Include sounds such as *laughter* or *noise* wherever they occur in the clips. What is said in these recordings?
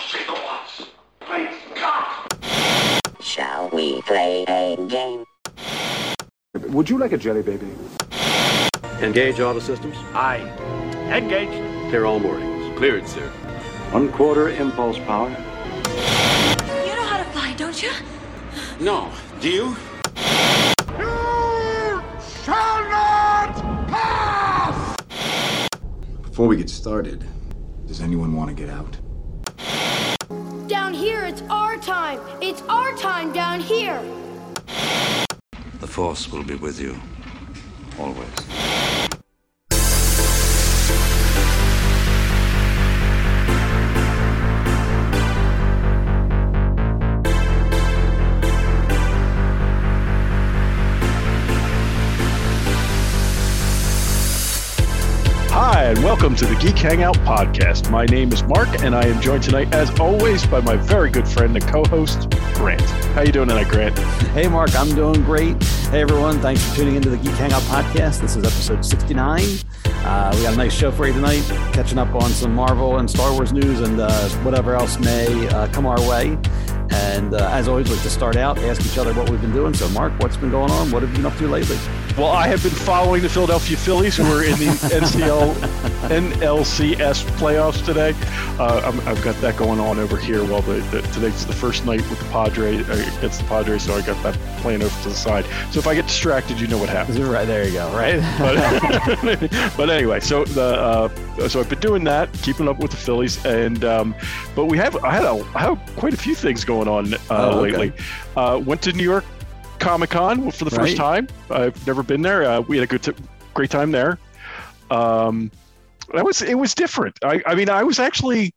gigawatts. Great God! Shall we play a game? Would you like a jelly baby? Engage auto systems. Aye. Engaged. Clear all moorings. Cleared, sir. One quarter impulse power. You know how to fly, don't you? No. Do you? You shall not pass! Before we get started, does anyone want to get out? Time. It's our time down here. The Force will be with you. Always. Welcome to the Geek Hangout podcast. My name is Mark, and I am joined tonight, as always, by my very good friend and co-host, Grant. How you doing tonight, Grant? Hey, Mark, I'm doing great. Hey, everyone, thanks for tuning into the Geek Hangout podcast. This is episode 69. Uh, we got a nice show for you tonight, catching up on some Marvel and Star Wars news and uh, whatever else may uh, come our way. And uh, as always, we like to start out, ask each other what we've been doing. So, Mark, what's been going on? What have you been up to lately? Well, I have been following the Philadelphia Phillies, who are in the *laughs* NCL NLCS playoffs today. Uh, i have got that going on over here. Well, the, the, today's the first night with the Padres uh, against the Padres, so I got that playing over to the side. So if I get distracted, you know what happens. Right there, you go. Right. *laughs* But, *laughs* but anyway, so the uh, so I've been doing that, keeping up with the Phillies, and um, but we have I had a I have quite a few things going on uh, Oh, okay. lately. Uh, went to New York Comic Con for the first Right. time. I've never been there. Uh, we had a good, t- great time there. Um, that was it was different. I, I mean, I was actually,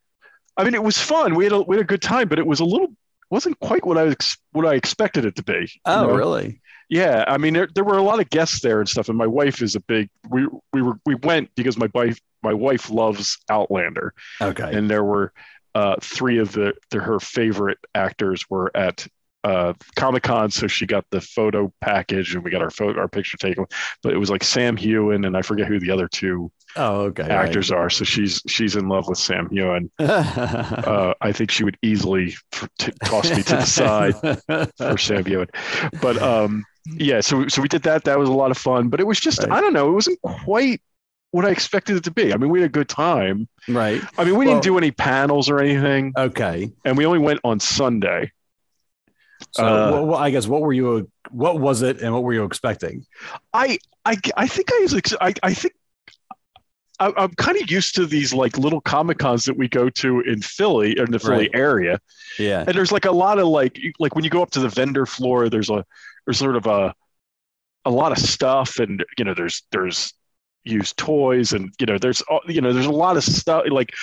I mean, it was fun. We had a we had a good time, but it was a little wasn't quite what I ex- what I expected it to be. you Oh, know? really? Yeah, I mean, there, there were a lot of guests there and stuff, and my wife is a big. We we were we went because my wife my wife loves Outlander, Okay. and there were uh, three of the, the her favorite actors were at uh, Comic Con, so she got the photo package and we got our photo our picture taken. But it was like Sam Heughan and I forget who the other two oh, okay. actors are. So she's she's in love with Sam Heughan. *laughs* Uh, I think she would easily t- toss me to the side for Sam Heughan. But um, yeah, so so we did that. That was a lot of fun. But it was just Right. I don't know. It wasn't quite what I expected it to be. I mean, we had a good time. right. I mean, we Well- didn't do any panels or anything, Okay. and we only went on Sunday. So, Uh, what, what- I guess what were you? What was it, and what were you expecting? I I I think I was, I, I think I, I'm kind of used to these like little comic cons that we go to in Philly in the Philly Right. area, Yeah. and there's like a lot of like like when you go up to the vendor floor, there's a there's sort of a a lot of stuff, and you know there's there's used toys, and you know there's you know there's a lot of stuff like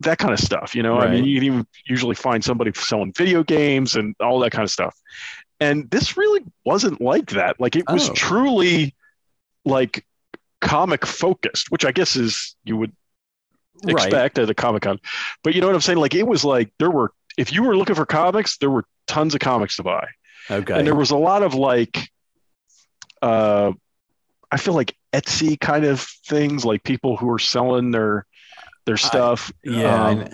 that kind of stuff. You know, I mean, you can even usually find somebody selling video games and all that kind of stuff. And this really wasn't like that. Like it was Oh. truly like comic focused, which I guess is you would Right. expect at a Comic Con. But you know what I'm saying? Like it was like there were if you were looking for comics, there were tons of comics to buy. Okay. And there was a lot of like uh I feel like Etsy kind of things, like people who are selling their their stuff. yeah. Um,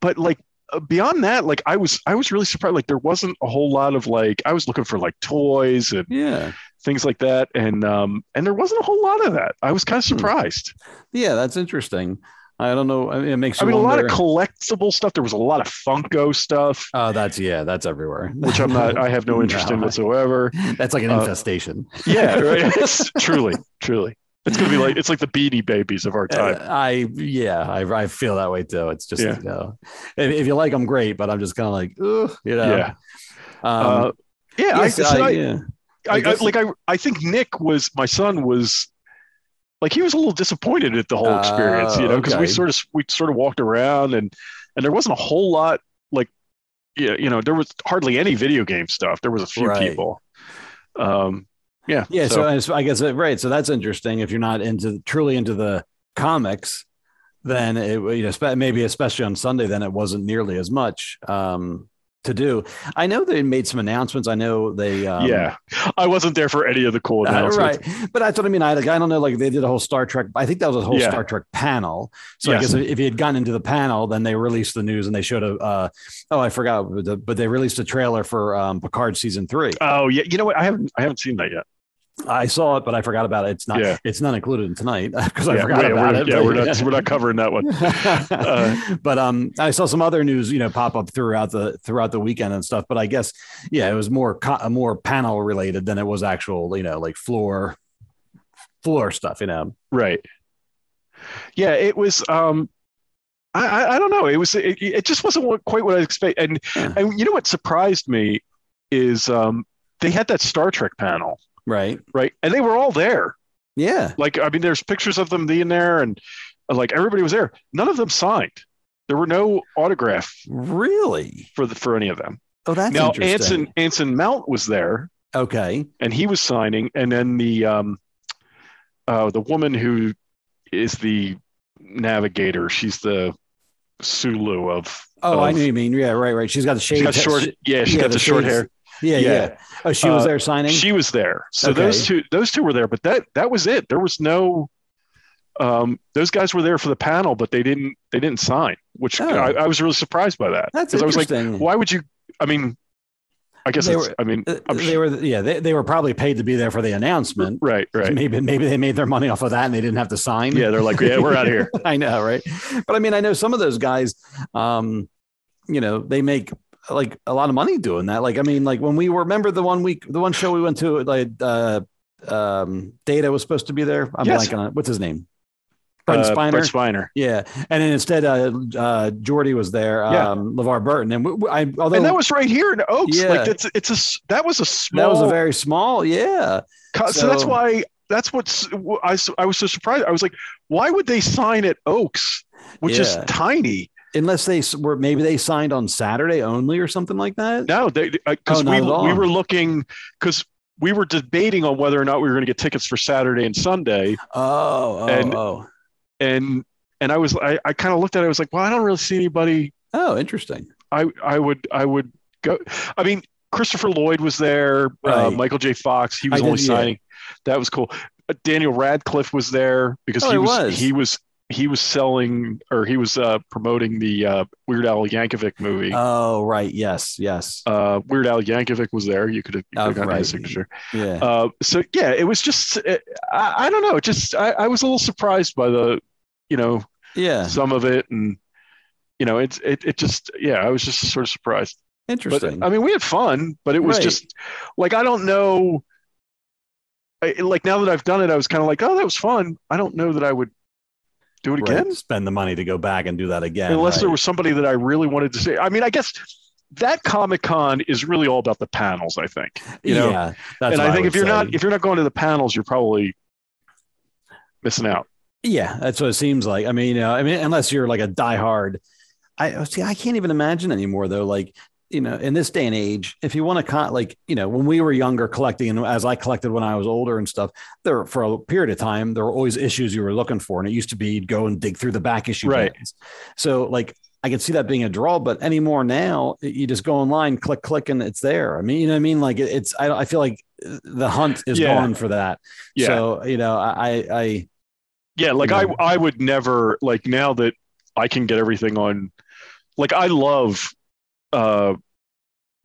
but like uh, beyond that, like I was I was really surprised. Like there wasn't a whole lot of like I was looking for like toys and yeah. things like that, and um and there wasn't a whole lot of that. I was kind of Hmm. surprised. Yeah. That's interesting. I don't know. I mean, it makes I mean, a lot of collectible stuff. There was a lot of Funko stuff, Oh, that's yeah. That's everywhere. which I'm not. I have no *laughs* interest in whatsoever. *laughs* That's like an Uh, infestation. Yeah, right. *laughs* Truly, truly. It's gonna be like it's like the Beanie Babies of our Uh, time. I yeah, I, I feel that way too. It's just Yeah. you know, if, if you like them, great. But I'm just kind of like, Ugh, you know. Yeah. Um, uh, yeah, I, yes, so I- I, yeah. I, I I, like I, I think Nick was my son was like he was a little disappointed at the whole experience, you Oh, know, because we sort of we sort of walked around and and there wasn't a whole lot like yeah, you know, there was hardly any video game stuff. There was a few Right. people. Um, yeah, Yeah, so, I guess uh, right. So that's interesting. If you're not into truly into the comics, then it you know maybe especially on Sunday, then it wasn't nearly as much. Um, to do. I know they made some announcements. I know they. Um, yeah, I wasn't there for any of the cool uh, announcements. right, but that's what I mean. I like, I don't know. Like they did a whole Star Trek. I think that was a whole Yeah. Star Trek panel. So I Yes. guess if you had gotten into the panel, then they released the news and they showed a. Uh, oh, I forgot, but they released a trailer for um, Picard season three. Oh yeah, you know what? I haven't I haven't seen that yet. I saw it, but I forgot about it. It's not. Yeah. It's not included in tonight *laughs* because I yeah, forgot we're, about we're- it. Yeah, we're not we're not *laughs* covering that one. *laughs* Uh, but um, I saw some other news, you know, pop up throughout the throughout the weekend and stuff. But I guess, yeah, it was more co- more panel related than it was actual, you know, like floor floor stuff. You know, Right. Yeah, it was. Um, I, I I don't know. It was. It, it just wasn't what, quite what I expected. And Yeah. and you know what surprised me is um, they had that Star Trek panel, right? right? And they were all there. Yeah. Like I mean, there's pictures of them being there, and like everybody was there. None of them signed. There were no autograph Really? for the for any of them. Oh, that's now interesting. Anson Anson Mount was there, Okay. and he was signing, and then the um, uh, the woman who is the navigator, she's the Sulu of. Oh, I of- know what you mean. Yeah, right, right. She's got the shade. She's got short. Yeah, she's got the, short hair. Yeah, yeah, Yeah. Oh, she was Uh, there signing. She was there. So Okay. those two, those two were there, but that that was it. There was no. Um, those guys were there for the panel, but they didn't. They didn't sign, which Oh. I, I was really surprised by that. That's I was like, interesting. why would you? I mean, I guess They were- I mean, Uh, I'm they were, yeah, they, they were probably paid to be there for the announcement. right, right. Maybe maybe they made their money off of that and they didn't have to sign. Yeah, they're like, yeah, we're out of here. *laughs* I know, right? But I mean, I know some of those guys, um, you know, they make like a lot of money doing that. Like, I mean, like when we were, remember the one week, the one show we went to, like, uh, um, Data was supposed to be there. I'm Yes. blanking on it. What's his name? Brent Uh, Spiner. Brent Spiner. Yeah, and then instead, uh, uh, Geordi was there. Yeah. Um, LeVar Burton, and we, we- I, although and that was right here in Oaks. Yeah. Like that's it's a that was a small. that was a very small, yeah. co- so, that's why that's what's I, I was so surprised. I was like, why would they sign at Oaks, which is tiny? Unless they were maybe they signed on Saturday only or something like that. No, they because Oh, we we were looking because we were debating on whether or not we were going to get tickets for Saturday and Sunday, Oh, oh, And- oh, and and I was I, I kind of looked at it. I was like, well, I don't really see anybody. oh, interesting. I I would I would go. I mean, Christopher Lloyd was there. Uh, Michael J. Fox. He was I only did, yeah. signing. That was cool. Uh, Daniel Radcliffe was there because Oh, he he was, was. he was he was selling or he was uh, promoting the uh, Weird Al Yankovic movie. Oh, right. Yes, yes. uh, Weird Al Yankovic was there. You could have, you could have gotten right. his signature. Yeah. Uh, so yeah, it was just uh, I, I don't know. Just I, I was a little surprised by the you know yeah. some of it and you know it's it, it just yeah I was just sort of surprised. But Interesting. I mean we had fun, but it was Right. just like I don't know. I, like now that I've done it, I was kind of like, oh, that was fun. I don't know that I would do it Right. again Spend the money to go back and do that again. unless there was somebody that I really wanted to say. I mean, I guess that Comic Con is really all about the panels. I think you know. yeah. That's and I think would if you're say. not if you're not going to the panels, you're probably missing out. Yeah, that's what it seems like. I mean, you know, I mean, unless you're like a diehard, I see. I can't even imagine anymore though. Like, you know, in this day and age, if you want to, con- like, you know, when we were younger collecting, and as I collected when I was older and stuff, there for a period of time there were always issues you were looking for, and it used to be go and dig through the back issue Right. bins. So, like, I can see that being a draw, but anymore now, you just go online, click, click, and it's there. I mean, you know what I mean? Like, it's I, I feel like uh, the hunt is Yeah. gone for that. Yeah. So, you know, I, I Yeah, like You I. I would never like now that I can get everything on. Like I love uh,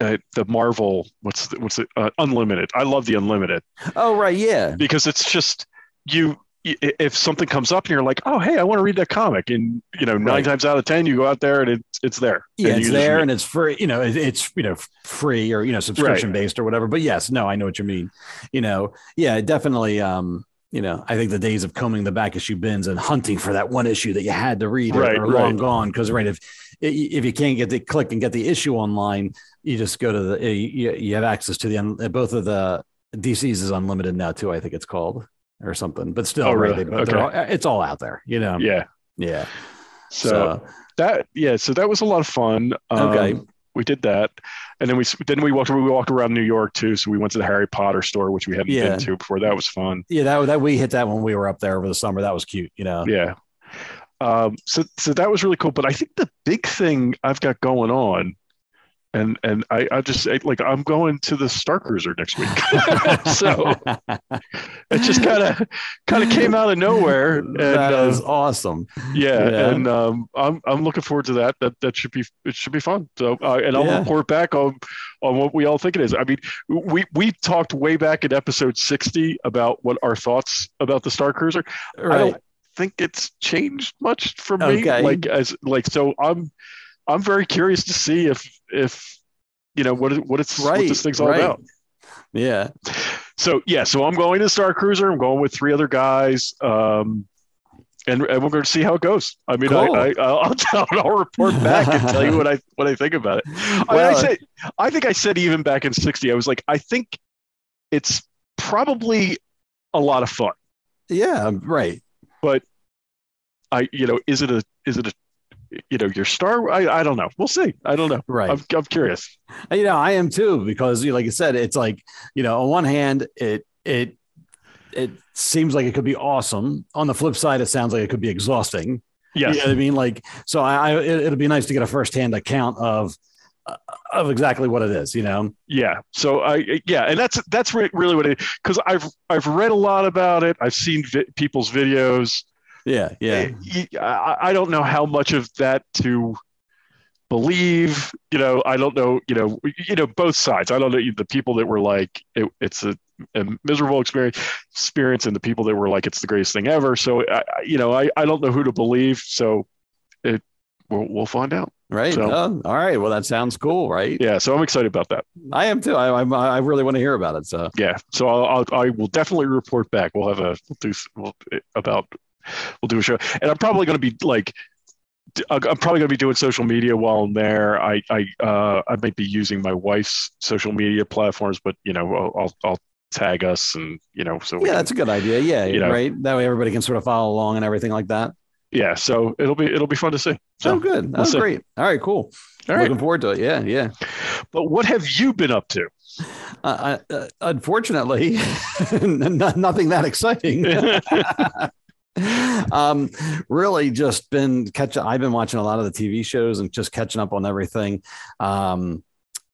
uh the Marvel. What's the, what's it? Uh, unlimited. I love the unlimited oh right, yeah. because it's just you. If something comes up and you're like, oh hey, I want to read that comic, and you know, nine Right. times out of ten, you go out there and it's it's there. Yeah, And it's there and it's free. You know, it's you know free or you know subscription based or whatever. But yes, no, I know what you mean. You know, yeah, definitely. Um, you know, I think the days of combing the back issue bins and hunting for that one issue that you had to read are- Right, are, long right. gone. Because right, if if you can't get the click and get the issue online, you just go to the eh, you, you have access to the eh, both of the DCs is unlimited now too. I think it's called or something. But still, Oh, really? they're Okay. all- eh, it's all out there. You know, yeah. yeah. So, that yeah, so that was a lot of fun. Um, Okay. We did that, and then we then we walked we walked around New York too. So we went to the Harry Potter store, which we hadn't Yeah. been to before. That was fun. yeah, that that we hit that when we were up there over the summer. That was cute. You know, Yeah. Um, so so that was really cool. But I think the big thing I've got going on and and I, I just like I'm going to the Star Cruiser next week, *laughs* *laughs* so it just kind of kind of came out of nowhere. And, that is uh, awesome. yeah, Yeah. and um, I'm I'm looking forward to that. That that should be it should be fun. So uh, and I'll Yeah. report back on on what we all think it is. I mean, we we talked way back in episode 60 about what our thoughts about the Star Cruiser. I don't think it's changed much for me. Okay. Like as like so I'm I'm very curious to see if if you know what what it's what Right, this thing's all right. about. Yeah. So yeah, so I'm going to Star Cruiser. I'm going with three other guys. Um and, and we're going to see how it goes. I mean, Cool. I, I, I'll, tell, *laughs* I'll report back and tell you what I what I think about it. *laughs* I, mean, I Well- say, I think I said even back in '60, I was like, I think it's probably a lot of fun. Yeah. Right. but I, you know, is it a, is it a, you know, your star? I, I don't know. We'll see. I don't know. Right. I'm, I'm curious. You know, I am too because, like i said, it's like you know, on one hand, it it it seems like it could be awesome. On the flip side, it sounds like it could be exhausting. Yes. You know I mean? Like, so I, I it, it'll be nice to get a firsthand account of uh, of exactly what it is. You know? Yeah. So I, yeah, and that's that's really what it. Because I've I've read a lot about it. I've seen vi- people's videos. Yeah. Yeah. Eh, I, I don't know how much of that to believe. You know, I don't know. You know, you know both sides. I don't know the people that were like it, it's a, a miserable experience, experience, and the people that were like it's the greatest thing ever. So I, you know, I, I don't know who to believe. So it we'll, we'll find out. Right. So- Oh, all right. Well, that sounds cool, right? Yeah. So I'm excited about that. I am too. I, I I really want to hear about it. So Yeah. So I'll, I'll I will definitely report back. We'll have a we'll do we'll, about we'll do a show, and I'm probably going to be like. I'm probably going to be doing social media while I'm there. I I uh, I might be using my wife's social media platforms, but you know I'll I'll, I'll tag us and you know so yeah, can- that's a good idea. Yeah. you know. Right. That way everybody can sort of follow along and everything like that. yeah. So it'll be it'll be fun to see. So oh, good. we'll Oh, great. All right. Cool. All right. Looking forward to it. Yeah. Yeah. But what have you been up to? Uh, uh, unfortunately, *laughs* nothing that exciting. *laughs* *laughs* *laughs* um, really, just been catching. I've been watching a lot of the TV shows and just catching up on everything. Um,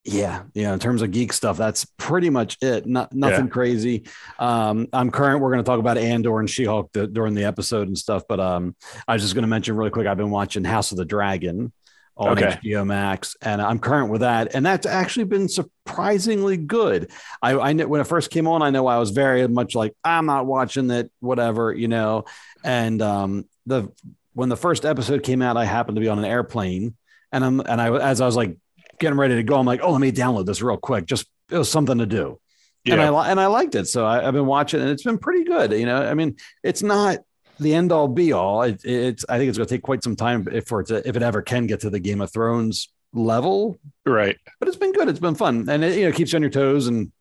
yeah, you know, in terms of geek stuff, that's pretty much it. Not nothing crazy. Um, I'm current. We're going to talk about Andor and She-Hulk th- during the episode and stuff. But um, I was just going to mention really quick. I've been watching House of the Dragon on Okay. HBO Max, and I'm current with that, and that's actually been surprisingly good. I, I know when it first came on, I know I was very much like I'm not watching that, whatever, you know. And um, the when the first episode came out, I happened to be on an airplane, and I'm and I as I was like getting ready to go, I'm like, oh, let me download this real quick. Just it was something to do, yeah. and I and I liked it, so I, I've been watching, and it's been pretty good. You know, I mean, it's not the end all be all. It, it's I think it's going to take quite some time if for it to, if it ever can get to the Game of Thrones level, Right. but it's been good. It's been fun, and it you know keeps you on your toes and.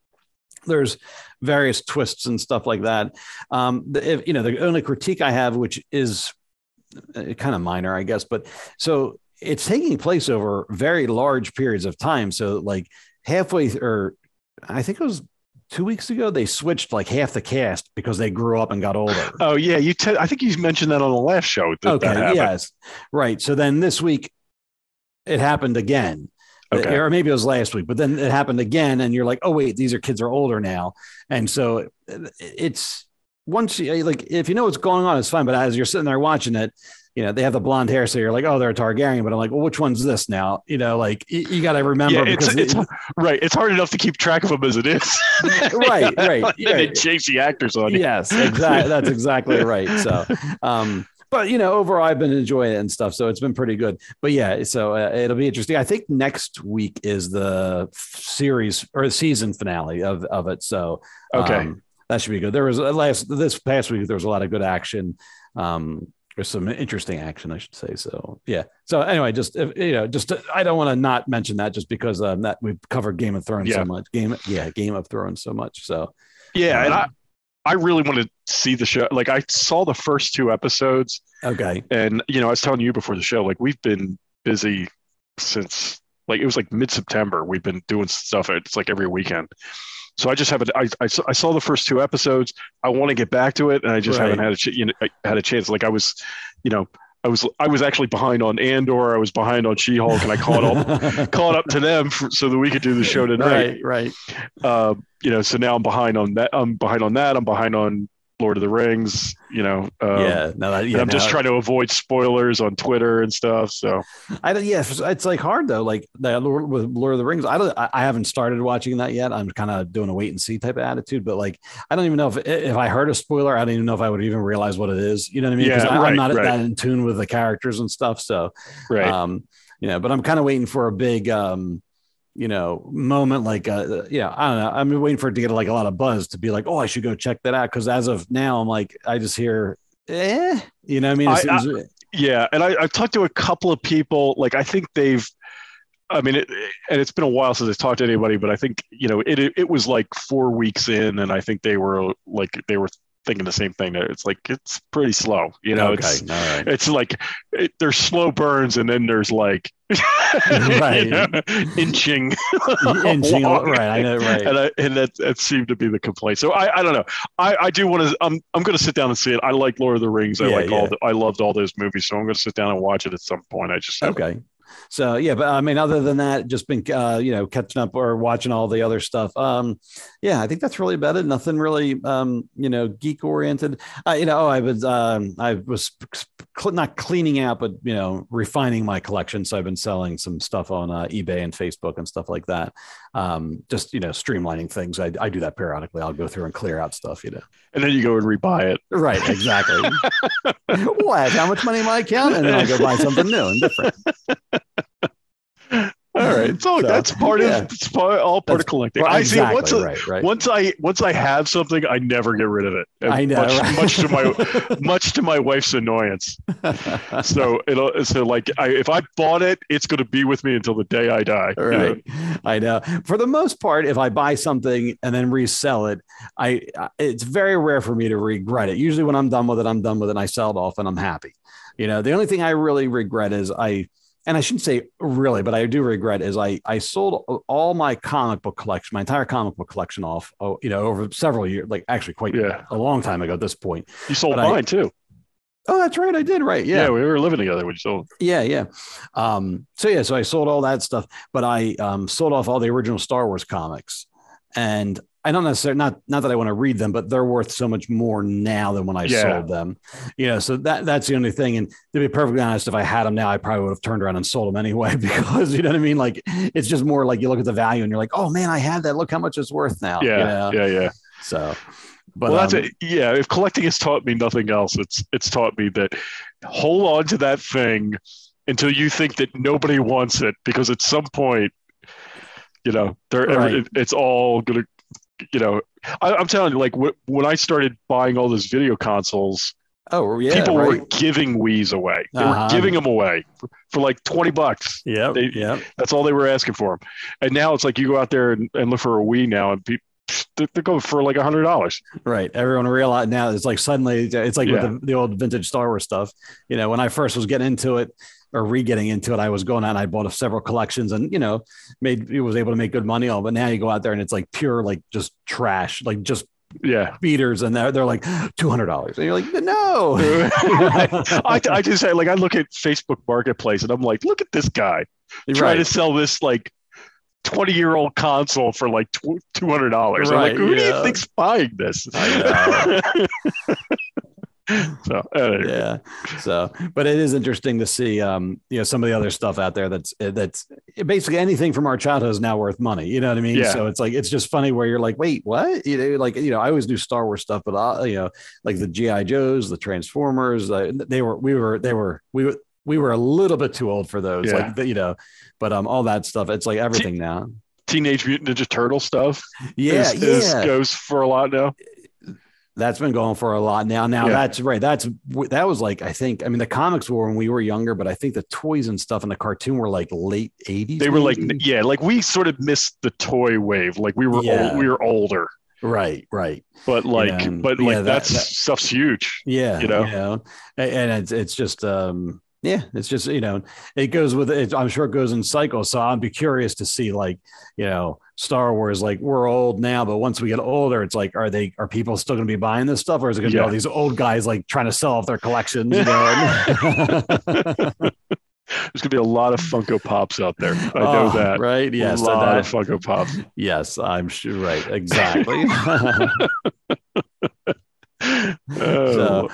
There's various twists and stuff like that. Um, the, you know, the only critique I have, which is uh, kind of minor, I guess, but so it's taking place over very large periods of time. So, like halfway, th- or I think it was two weeks ago, they switched like half the cast because they grew up and got older. *laughs* Oh yeah. You. I think you mentioned that on the last show. That okay, yes, right. So then this week, it happened again. Okay. Or maybe it was last week, but then it happened again, and you're like, "Oh wait, these are kids are older now," and so it's once you like if you know what's going on, it's fine. But as you're sitting there watching it, you know they have the blonde hair, so you're like, "Oh, they're a Targaryen," but I'm like, "Well, which one's this now?" You know, like you, you got to remember Yeah, it's, because it's right. It's hard enough to keep track of them as it is. *laughs* right, right, *laughs* then chase the actors on you. yes, exactly. That's exactly right. So, *laughs* um, but you know, overall, I've been enjoying it and stuff, so it's been pretty good. But yeah, so uh, it'll be interesting. I think next week is the series or the season finale of of it. So, Okay. um, that should be good. There was uh, last this past week there was a lot of good action. Um, there's some interesting action, I should say. So yeah. So anyway, just if, you know, just uh, I don't want to not mention that just because um, that we've covered Game of Thrones Yeah. so much. Game, yeah, Game of Thrones so much. So Yeah, and I, Um, I really want to see the show. Like I saw the first two episodes, okay, and you know, I was telling you before the show, like we've been busy since like it was like mid September. We've been doing stuff. It's like every weekend. So I just haven't. I, I, saw- I saw the first two episodes. I want to get back to it, and I just Right. haven't had a ch- you know, had a chance. Like I was, you know, I was I was actually behind on Andor. I was behind on She Hulk, and I caught up *laughs* caught up to them for, so that we could do the show tonight. Right, right. Uh, you know, so now I'm behind on that. I'm behind on that. I'm behind on Lord of the Rings. You know, um, yeah. No, that, yeah. I'm no, just trying to avoid spoilers on Twitter and stuff. So *laughs* I don't. Yeah, it's like hard though. Like the Lord, with Lord of the Rings, I don't. I, I haven't started watching that yet. I'm kind of doing a wait and see type of attitude. But like, I don't even know if if I heard a spoiler, I don't even know if I would even realize what it is. You know what I mean? Yeah, right, I'm not right. that in tune with the characters and stuff. So, right. um, you know, but I'm kind of waiting for a big, um, you know, moment like, uh, yeah, I don't know. I'm waiting for it to get like a lot of buzz to be like, oh, I should go check that out. Cause as of now, I'm like, I just hear, eh, you know I mean? I- seems- Yeah, and I, I've talked to a couple of people. Like, I think they've. I mean, it, and it's been a while since I've talked to anybody, but I think you know it. It was like four weeks in, and I think they were like they were thinking the same thing. That it's like it's pretty slow. You know, okay. it's right. it's like it, there's slow burns, and then there's like *laughs* Right. you know, inching, Inching, along. *laughs* right, I know, right. And I, and that that seemed to be the complaint. So I, I don't know. I, I do want to. I'm I'm going to sit down and see it. I like Lord of the Rings. I Yeah, like all. The, I loved all those movies. So I'm going to sit down and watch it at some point. I just. Okay. So yeah, but I mean, other than that, just been uh, you know catching up or watching all the other stuff. Um, yeah, I think that's really about it. Nothing really, um, you know, geek oriented. Uh, you know, I was um, I was cl- not cleaning out, but you know, refining my collection. So I've been selling some stuff on uh, eBay and Facebook and stuff like that. Um, just you know, streamlining things. I, I do that periodically. I'll go through and clear out stuff. You know. And then you go and rebuy it. Right, exactly. *laughs* what? How much money in my account? And then I go buy something new and different. Right. So, So, that's part yeah. of it's part, all part That's- of collecting. right, I see. Once, exactly, I- right, right. once I once I have something, I never get rid of it. And I know, Much, right? much to my *laughs* much to my wife's annoyance. So it'll so like I, if I bought it, it's going to be with me until the day I die. you know? right i know for the most part if i buy something and then resell it i it's very rare for me to regret it usually when i'm done with it i'm done with it and i sell it off and i'm happy you know the only thing i really regret is i and I shouldn't say really, but I do regret is I I sold all my comic book collection, my entire comic book collection off, oh, you know, over several years, like actually quite Yeah. a long time ago at this point. You sold But I- mine too. Oh, that's right, I did. Right, Yeah. we were living together when you sold. yeah, yeah. Um, so yeah, so I sold all that stuff, but I um, sold off all the original Star Wars comics, and I don't necessarily not not that I want to read them, but they're worth so much more now than when I Yeah. sold them. You know, so that that's the only thing. And to be perfectly honest, if I had them now, I probably would have turned around and sold them anyway *laughs* because you know what I mean. Like it's just more like you look at the value and you're like, oh man, I had that. Look how much it's worth now. you Yeah, know? yeah, yeah. So, but well, that's um, it. Yeah, if collecting has taught me nothing else, it's it's taught me that hold on to that thing until you think that nobody wants it, because at some point, you know, there Right. it, it's all gonna, you know, I, I'm telling you, like wh- when I started buying all those video consoles, Oh yeah, people right. were giving Wii's away. They Uh-huh. were giving them away for, for like twenty bucks. Yeah, yep. That's all they were asking for them. And now it's like you go out there and, and look for a Wii now, and people they're, going for like a hundred dollars. Right. Everyone realize now it's like suddenly it's like Yeah. with the, the old vintage Star Wars stuff. You know, when I first was getting into it or re-getting into it, I was going out and I bought a several collections and you know, made it was able to make good money on. But now you go out there and it's like pure like just trash, like just Yeah. beaters, and they're they're like two hundred dollars. And you're like, no. *laughs* I, I just say like I look at Facebook Marketplace and I'm like, look at this guy trying Right. to sell this like 20 year old console for like two hundred dollars. I'm like, who do you think's buying this? *laughs* *laughs* so yeah so but it is interesting to see um you know some of the other stuff out there that's that's basically anything from our childhood is now worth money you know what i mean Yeah. so it's like it's just funny where you're like wait what you know like you know i always knew star wars stuff but I, you know like the gi joes the transformers uh, they were we were they were we were we were a little bit too old for those Yeah. like the, you know but um all that stuff it's like everything now Teenage Mutant Ninja Turtle stuff. yeah is, is- yeah goes for a lot now. That's been going for a lot now. Now Yeah. that's right. That's that was like I think. I mean, the comics were when we were younger, but I think the toys and stuff in the cartoon were like late eighties. They were like, yeah, like we sort of missed the toy wave. Like we were, Yeah. old, we were older, right, right. but like, Yeah, but yeah, like that- that's that- stuff's huge. Yeah, You know? And it's it's just um Yeah, it's just you know, it goes with it. I'm sure it goes in cycles. So I'd be curious to see like you know, Star Wars. Like we're old now, but once we get older, it's like, are they are people still going to be buying this stuff, or is it going to Yeah. be all these old guys like trying to sell off their collections? You know? *laughs* *laughs* There's gonna be a lot of Funko Pops out there. I know Oh, that. right? Yes, a lot that- of Funko Pops. yes, I'm sure. Right, exactly. *laughs* Oh, So,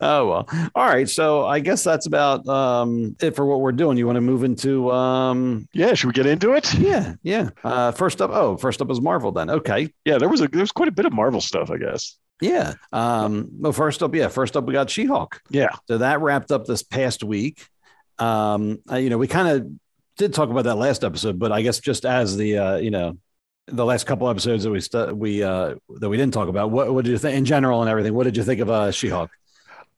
oh well. All right. So I guess that's about um, it for what we're doing. You want to move into um, yeah, should we get into it? yeah, yeah. Uh, first up, oh, first up is Marvel. Then okay. Yeah, there was a there was quite a bit of Marvel stuff, I guess. Yeah. Um, well, first up, yeah, first up we got She-Hulk. Yeah, So that wrapped up this past week. Um, you know, we kind of did talk about that last episode, but I guess just as the uh, you know, the last couple episodes that we stu- we uh that we didn't talk about, what what did you think in general and everything? What did you think of uh She-Hulk?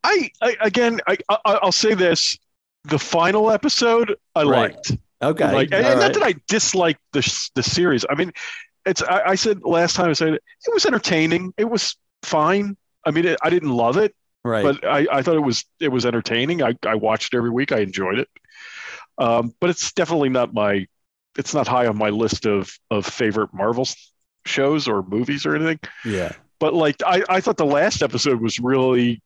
I, I again, I, I I'll say this: the final episode I Right. liked. Okay. Like, and, and not that I disliked the the series. I mean, it's I, I said last time I said it, it was entertaining. It was fine. I mean, it, I didn't love it, right. but I, I thought it was it was entertaining. I, I watched it every week. I enjoyed it. Um, but it's definitely not my it's not high on my list of of favorite Marvel shows or movies or anything. yeah. But like I, I thought the last episode was really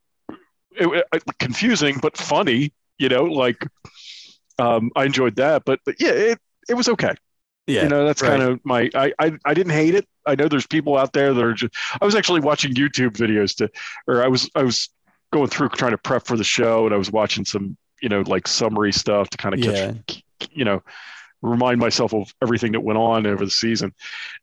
it, it- confusing but funny. You know, like um, I enjoyed that. But, but yeah, it it was okay. Yeah. You know, that's right. kind of my I, I I didn't hate it. I know there's people out there that are just I was actually watching YouTube videos to or I was I was going through trying to prep for the show and I was watching some, you know, like summary stuff to kind of Yeah. catch you know, remind myself of everything that went on over the season.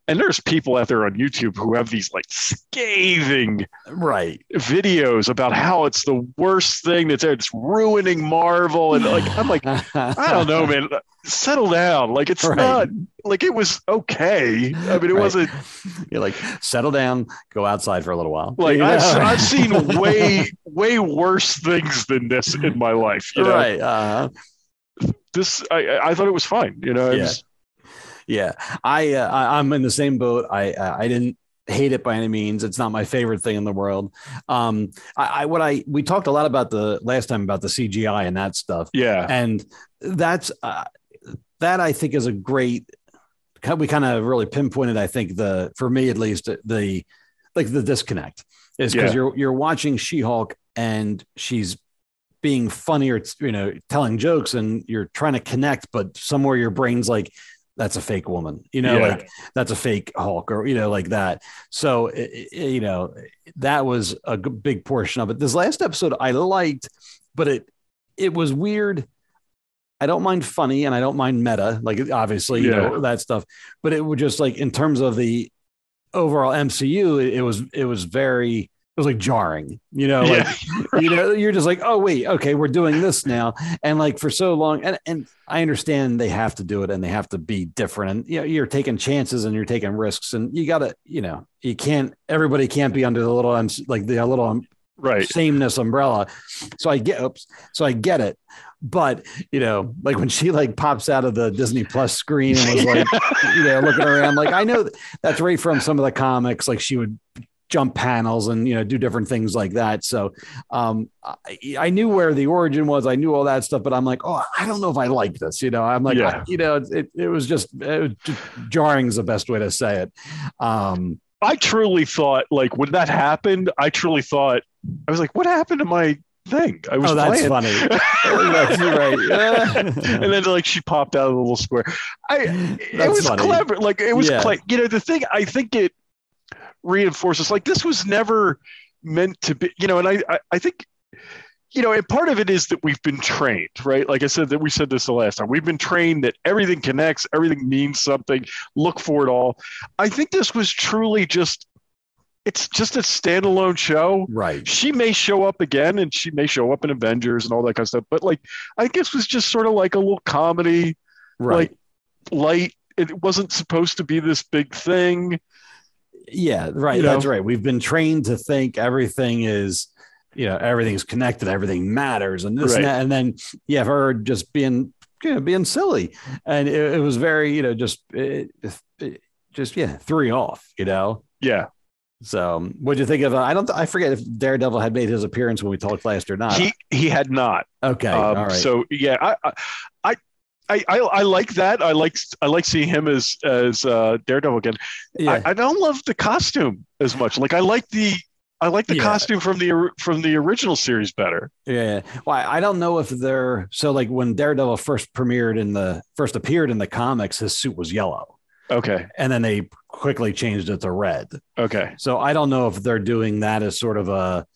And there's people out there on YouTube who have these like scathing right. videos about how it's the worst thing that's it's ruining Marvel and like I'm like I don't know, man. Settle down. Like it's Right. not like it was okay. I mean, it Right. wasn't *laughs* You're like, settle down, go outside for a little while. like I've. I've seen *laughs* way way worse things than this in my life. You know, right. Uh, this I I thought it was fine. You know, Yeah. was- yeah. I, uh, I I'm in the same boat. I uh, I didn't hate it by any means. It's not my favorite thing in the world. Um, I, I what I we talked a lot about the last time about the CGI and that stuff. yeah, and that's uh, that I think is a great. We kind of really pinpointed, I think the for me at least the like the disconnect is because Yeah. you're you're watching She-Hulk and she's being funny or you know telling jokes and you're trying to connect, but somewhere your brain's like that's a fake woman, you know, Yeah. like that's a fake Hulk or you know like that. So i- i- you know that was a big portion of it. This last episode I liked, but it it was weird. I don't mind funny and I don't mind meta, like obviously, you know, that stuff. But it was just like in terms of the overall MCU, it, it was it was very it was like jarring, you know, like yeah, *laughs* you know, you're just like, oh wait, okay, we're doing this now. And like for so long, and and I understand they have to do it and they have to be different. And you know, you're taking chances and you're taking risks, and you gotta, you know, you can't everybody can't be under the little like the little right. sameness umbrella. So I get oops, so I get it. But you know, like when she like pops out of the Disney Plus screen and was like, *laughs* you know, looking around, like I know that's right from some of the comics. Like she would jump panels and you know do different things like that. So um, I, I knew where the origin was. I knew all that stuff, but I'm like, oh, I don't know if I like this. You know, I'm like, Yeah. I- you know, it, it was just, it just jarring is the best way to say it. Um, I truly thought like when that happened, I truly thought I was like, what happened to my thing? I was oh, that's playing. funny. *laughs* that's right. *laughs* and then like she popped out of the little square. I That's it was funny. clever. Like it was Yeah. cla- you know the thing I think it reinforces like this was never meant to be you know and I I, I think you know and part of it is that we've been trained right like I said that we said this the last time we've been trained that everything connects everything means something look for it all. I think this was truly just it's just a standalone show right. she may show up again and she may show up in Avengers and all that kind of stuff. But like, I guess was just sort of like a little comedy, Right. like light. It wasn't supposed to be this big thing. Yeah, right. You know? That's right. We've been trained to think everything is, you know, everything's connected, everything matters, and this Right. and that. And then you have her just being, you know, being silly, and it, it was very, you know, just, it, it, just yeah, threw you off, you know. Yeah. So, what'd you think of? Uh, I don't. I forget if Daredevil had made his appearance when we talked last or not. He he had not. okay, Um, all right. So yeah, I, I, I, I, I like that. I like I like seeing him as as uh, Daredevil again. yeah, I, I don't love the costume as much. Like I like the I like the Yeah. costume from the from the original series better. yeah. Well, I I don't know if they're so like when Daredevil first premiered in the first appeared in the comics, his suit was yellow, Okay. and then they quickly changed it to red. Okay. So I don't know if they're doing that as sort of a,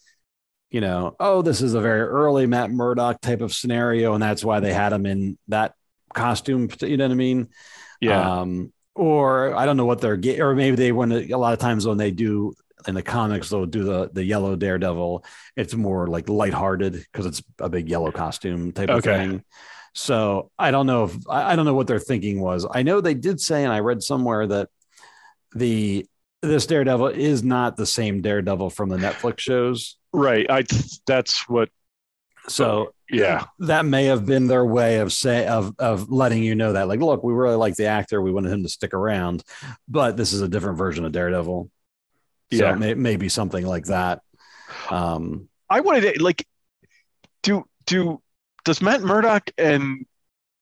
you know, oh, this is a very early Matt Murdock type of scenario, and that's why they had him in that costume. You know what I mean? Yeah. Um, or I don't know what they're get, or maybe they when a lot of times when they do in the comics they'll do the the yellow Daredevil. It's more like lighthearted because it's a big yellow costume type of Okay. thing. So I don't know if I, I don't know what their thinking was. I know they did say, and I read somewhere that the this Daredevil is not the same Daredevil from the Netflix shows. right. I that's what. So Yeah. that may have been their way of say of of letting you know that like look we really like the actor we wanted him to stick around but this is a different version of daredevil so Yeah. it may, maybe something like that um I wanted to like do do does Matt Murdock and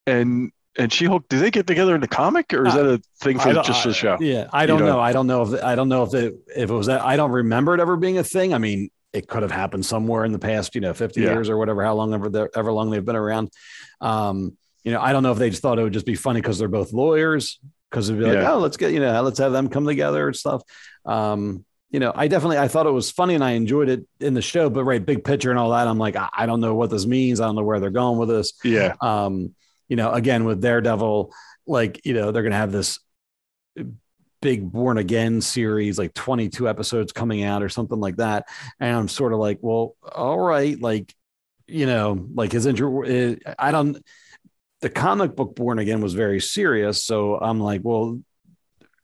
and and She Hulk do they get together in the comic or is Uh, that a thing for just the show? yeah i don't You know don't- i don't know if i don't know if it if it was that i don't remember it ever being a thing i mean it could have happened somewhere in the past you know 50 Yeah. years or whatever how long ever ever long they've been around um you know i don't know if they just thought it would just be funny because they're both lawyers because it'd be like Yeah. oh let's get you know let's have them come together and stuff um you know i definitely i thought it was funny and i enjoyed it in the show but right big picture and all that i'm like i, I don't know what this means i don't know where they're going with this Yeah. um you know again with daredevil like you know they're gonna have this big born again series like 22 episodes coming out or something like that. And i'm sort of like well all right like you know like his intro i don't the comic book born again was very serious. So i'm like well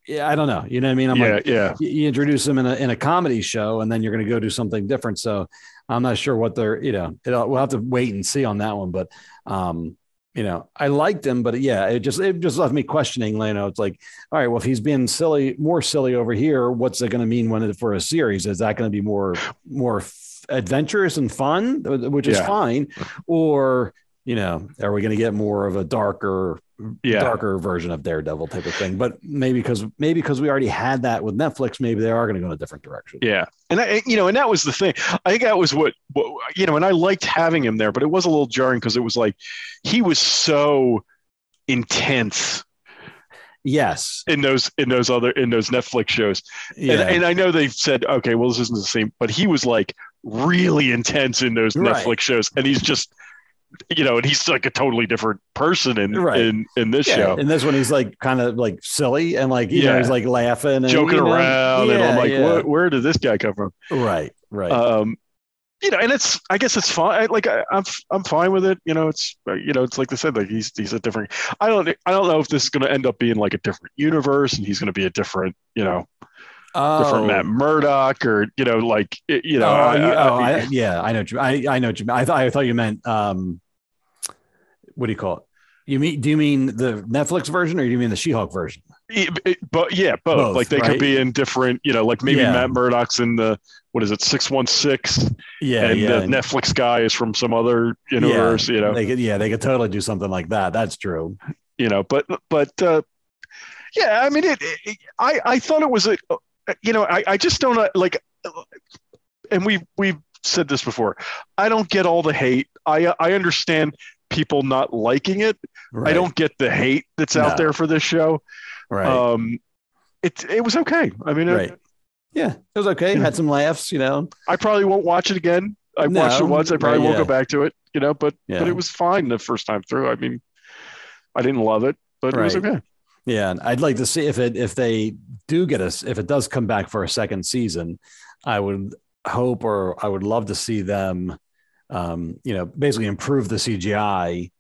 yeah i don't know. You know what i mean? I'm yeah, like yeah. you- introduce them in a in a comedy show and then you're going to go do something different. So i'm not sure what they're you know it'll, we'll have to wait and see on that one. But um you know i liked him but yeah it just it just left me questioning you know it's like all right well if he's being silly more silly over here what's it going to mean when it for a series is that going to be more more f- adventurous and fun which is Yeah. fine or you know are we going to get more of a darker Yeah. darker version of daredevil type of thing but maybe because maybe because we already had that with netflix maybe they are going to go in a different direction Yeah, and I, you know, and that was the thing. I think that was what, what you know, and I liked having him there, but it was a little jarring because it was like he was so intense yes in those in those other in those Netflix shows. yeah And, and I know they've said, okay, well, this isn't the same, but he was like really intense in those Right. Netflix shows, and he's just, you know, and he's like a totally different person in Right. in in this yeah. show, and this one he's like kind of like silly and like you know he's like laughing and joking you know, around, and I'm like, yeah. where, where did this guy come from? right right um you know and it's i guess it's fine I- like I, i'm i'm fine with it you know it's uh, you know it's like they said like he's he's a different i don't i don't know if this is going to end up being like a different universe and he's going to be a different you know oh. matt murdock or you know like you know oh, I- you- I- oh, I, yeah, I know. I I know. I thought I thought you meant um, what do you call it? You mean? Do you mean the Netflix version or do you mean the She-Hulk version? it- it- but yeah both, Both, like they right? could be in different you know like maybe Yeah. matt murdock's in the what is it 616 Yeah, and yeah. the netflix guy is from some other universe you know They could, yeah, they could totally do something like that. That's true. you know but but uh yeah i mean it, it i i thought it was a you know i i just don't uh, like and we we've said this before i don't get all the hate i i understand people not liking it Right. i don't get the hate that's No. out there for this show Right. um it it was okay i mean right. it, Yeah, it was okay. Had some laughs, you know. i probably won't watch it again i watched it once i probably right, won't yeah. go back to it you know but Yeah. but it was fine the first time through i mean i didn't love it but it was okay Yeah, and I'd like to see if it if they do get us if it does come back for a second season, I would hope or I would love to see them, um, you know, basically improve the CGI.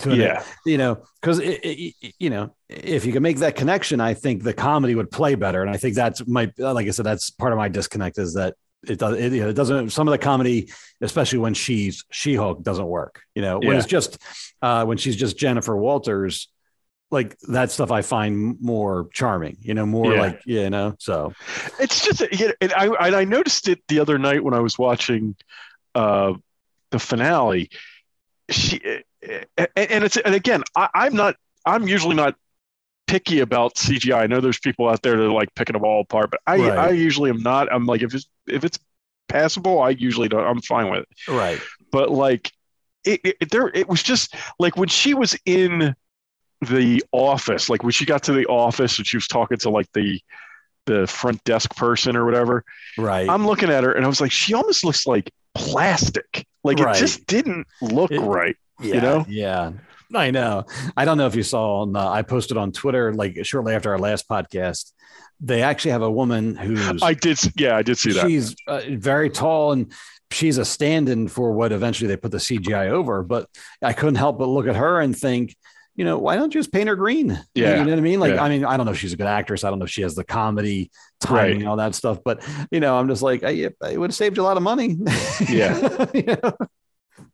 To an- yeah you know, because you know, if you can make that connection, I think the comedy would play better, and I think that's my like I said, that's part of my disconnect is that it does it, you know, it doesn't some of the comedy, especially when she's She Hulk, doesn't work. You know, when Yeah. it's just uh, when she's just Jennifer Walters like that stuff I find more charming, you know, more Yeah. like, you know, so it's just you know, and I and I noticed it the other night when I was watching uh the finale. She and, and it's and again, I, I'm not. I'm usually not picky about CGI. I know there's people out there that are like picking them all apart, but I Right. I usually am not. I'm like if it's if it's passable, I usually don't. I'm fine with it. right. But like it, it there, it was just like when she was in the office, like when she got to the office and she was talking to like the the front desk person or whatever. Right. I'm looking at her and I was like, she almost looks like plastic. Like Right. it just didn't look It- right. yeah, you know? Yeah. I know. I don't know if you saw on uh, I posted on Twitter like shortly after our last podcast. They actually have a woman who's I did. Yeah, I did see that. she's uh, very tall and she's a stand-in for what eventually they put the CGI over. But I couldn't help but look at her and think, you know, why don't you just paint her green? *laughs* Yeah. you know what I mean. Like, Yeah. I mean, I don't know if she's a good actress. I don't know if she has the comedy timing Right. and all that stuff. But you know, I'm just like, I, it would have saved you a lot of money. *laughs* Yeah. You know?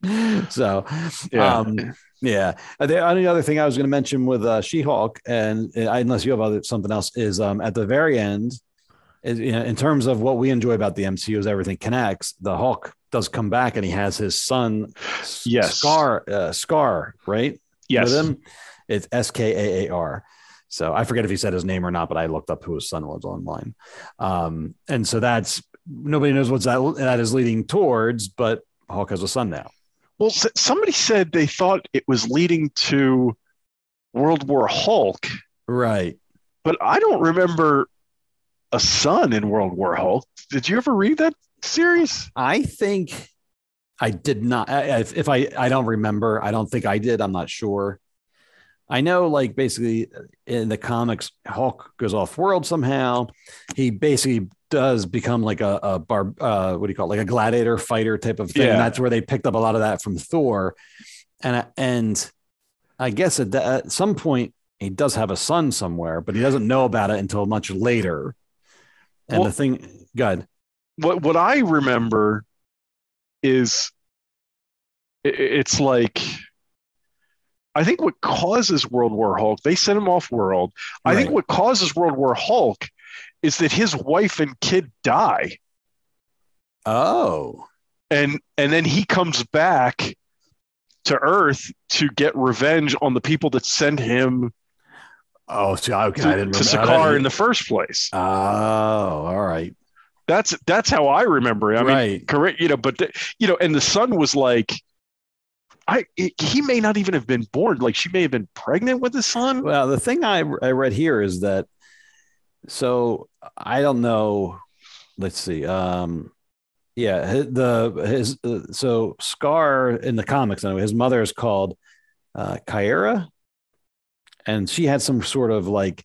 *laughs* So, Yeah. um, yeah. Uh, The only other thing I was going to mention with uh, She-Hulk, and uh, unless you have other something else, is um, at the very end, is, you know, in terms of what we enjoy about the MCU is everything connects. The Hulk does come back, and he has his son, Yes. Skaar, uh, Skaar, right? Yes. With him, it's S K A A R. So I forget if he said his name or not, but I looked up who his son was online. Um, and so that's nobody knows what's that that is leading towards, but Hulk has a son now. Well, somebody said they thought it was leading to World War Hulk, Right. but I don't remember a son in World War Hulk. Did you ever read that series? I think I did not. If, if I, I don't remember. I don't think I did. I'm not sure. I know, like basically in the comics, Hulk goes off world somehow. He basically does become like a, a bar. Uh, what do you call it? Like a gladiator fighter type of thing. Yeah. And that's where they picked up a lot of that from Thor. And and I guess at, the, at some point he does have a son somewhere, but he doesn't know about it until much later. And Well- the thing, God, What what I remember is it's like I think what causes World War Hulk, they sent him off world. I think what causes World War Hulk is that his wife and kid die. Oh, and and then he comes back to Earth to get revenge on the people that sent him Oh, see, okay, to, I didn't to Sakaar in the first place. Oh, all right. That's that's how I remember it. I mean, correct, you know, but the, you know, and the son was like, I he may not even have been born. Like she may have been pregnant with the son. Well, the thing I, I read here is that, so I don't know. Let's see. Um, yeah, the his uh, so Skaar in the comics anyway. His mother is called uh, Caiera, and she had some sort of like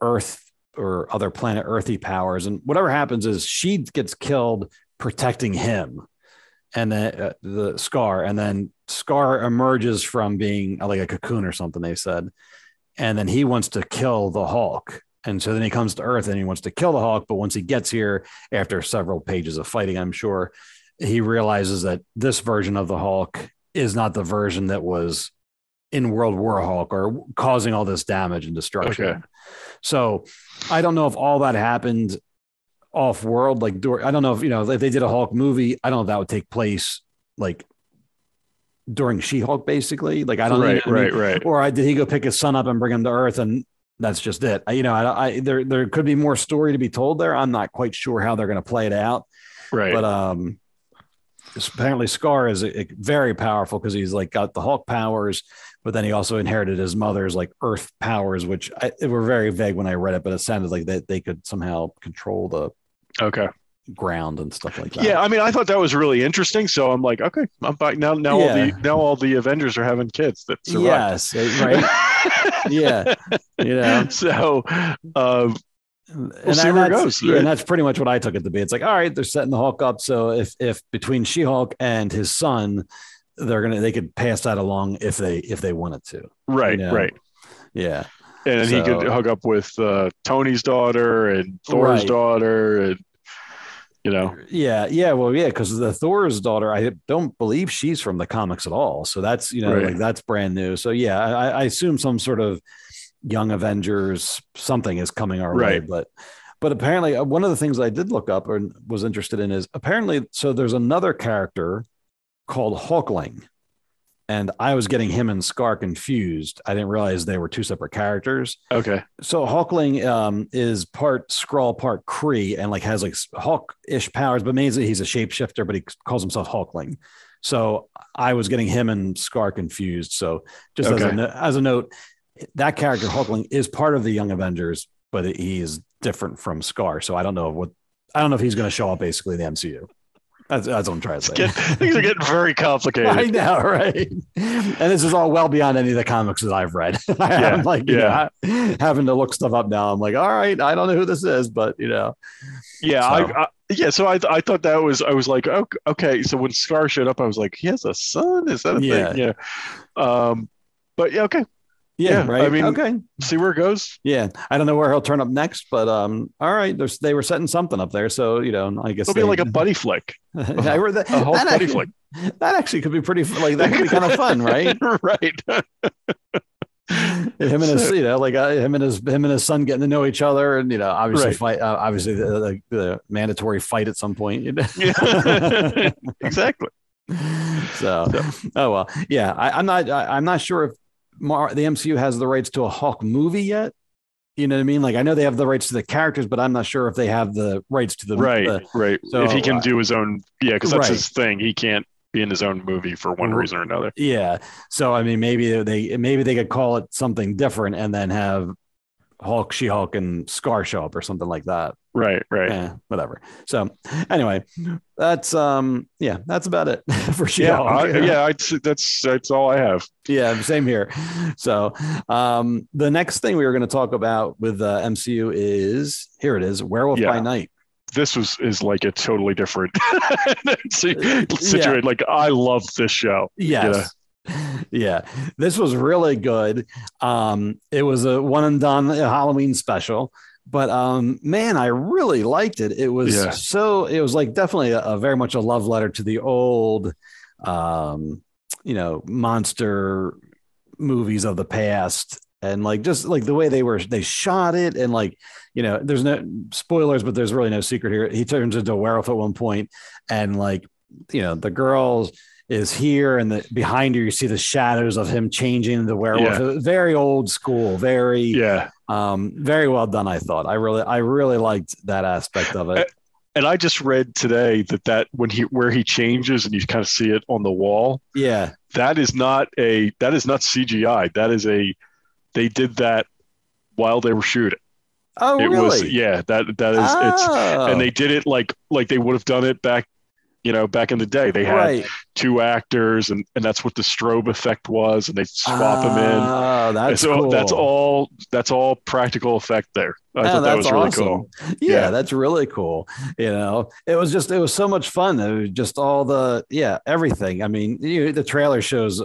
Earth or other planet Earthy powers, and whatever happens is she gets killed protecting him, and then uh, the Skaar, and then Skaar emerges from being uh, like a cocoon or something. They said, and then he wants to kill the Hulk. And so then he comes to Earth and he wants to kill the Hulk. But once he gets here, after several pages of fighting, I'm sure he realizes that this version of the Hulk is not the version that was in World War Hulk or causing all this damage and destruction. Okay. So I don't know if all that happened off world. Like, I don't know if, you know, if they did a Hulk movie, I don't know if that would take place like during She Hulk, basically. Like, I don't right, know. I mean, right, right. or I, did he go pick his son up and bring him to Earth, and that's just it? I, you know, I, I there there could be more story to be told there. I'm not quite sure how they're going to play it out, Right. but um, apparently Skaar is uh, very powerful because he's like got the Hulk powers, but then he also inherited his mother's like Earth powers, which I, it were very vague when I read it, but it sounded like that they could somehow control the okay. ground and stuff like that. Yeah, I mean, I thought that was really interesting. So I'm like, okay, I'm back now. Now all the now all the Avengers are having kids that. Yes, right. *laughs* yeah, you know. so, um, and see where it that's- goes, yeah, and that's pretty much what I took it to be. It's like, all right, they're setting the Hulk up. So if if between She Hulk and his son, they're gonna they could pass that along if they if they wanted to. right, Yeah. right. Yeah. And then he could hook up with uh, Tony's daughter and Thor's Right. daughter, and you know, Yeah, yeah, well, yeah, because the Thor's daughter, I don't believe she's from the comics at all. So that's you know, Right. like that's brand new. So yeah, I, I assume some sort of Young Avengers something is coming our way, but but apparently uh, one of the things I did look up and was interested in is apparently so there's another character called Hulkling. And I was getting him and Skaar confused. I didn't realize they were two separate characters. Okay. So Hulkling um, is part Skrull, part Kree, and like has like Hulk-ish powers, but mainly he's a shapeshifter, but he calls himself Hulkling. So I was getting him and Skaar confused. So just as, a, as a note, that character Hulkling is part of the Young Avengers, but he is different from Skaar. So I don't know what I don't know if he's going to show up basically in the MCU. That's, that's what I'm trying to say. Get, things are getting very *laughs* complicated. I know, right? And this is all well beyond any of the comics that I've read. *laughs* I'm like, you yeah. know, having to look stuff up now. I'm like, all right, I don't know who this is, but you know, Yeah, So- I, I yeah. So I I thought that was I was like okay, okay. So when Skaar showed up, I was like, he has a son. Is that a Yeah. thing? Yeah. Um, but yeah, okay. Yeah, Yeah, right. I mean- okay, See where it goes. yeah. I don't know where he'll turn up next, but um, all right. There's they were setting something up there, so you know, I guess It'll be like a buddy flick. *laughs* I read that, A whole that buddy actually, flick. *laughs* That actually could be pretty like that could be kind of *laughs* fun, right? right. him and his, you know, like uh, him and his him and his son getting to know each other, and you know, obviously Right. fight, uh, obviously the, the, the mandatory fight at some point. You know? Yeah. exactly. so, oh well, yeah. I, I'm not. I, I'm not sure if Mar- the MCU has the rights to a Hulk movie yet. You know what I mean? Like I know they have the rights to the characters, but I'm not sure if they have the rights to the Right. the- right. so, if he can uh, do his own, yeah, because that's right. his thing. He can't be in his own movie for one reason or another. yeah. So I mean, maybe they maybe they could call it something different and then have Hulk, She Hulk, and Skaar show up or something like that. Right. Right. Yeah, whatever. So anyway, that's um yeah, that's about it *laughs* for She Yeah. I, yeah. I'd, that's that's all I have. yeah, same here. So, um, the next thing we were going to talk about with uh, MCU is here it is, Werewolf Yeah. by Night. This was is like a totally different *laughs* situation. Like I love this show. Yes. Yeah. this was really good. Um, it was a one and done Halloween special, but um, man, I really liked it. It was Yeah. so. It was like definitely a, a very much a love letter to the old, um, you know, monster movies of the past. And like just like the way they were, they shot it, and like you know, there's no spoilers, but there's really no secret here. He turns into a werewolf at one point, and like you know, the girls is here, and the behind her you see the shadows of him changing the werewolf. Yeah. Very old school, very Yeah. um, very well done. I thought. I really, I really liked that aspect of it. And I just read today that that when he where he changes and you kind of see it on the wall, Yeah, that is not a that is not CGI. That is a they did that while they were shooting. Oh, it really? was yeah, that that is it's Oh. and they did it like like they would have done it back you know back in the day. They had right. two actors and and that's what the strobe effect was and they swap them in. Oh, And that's so cool. that's all that's all practical effect there. I Oh, thought that was really awesome. cool. Yeah, Yeah. that's really cool. You know, it was just it was so much fun. It was just all the yeah everything. I mean, you, the trailer shows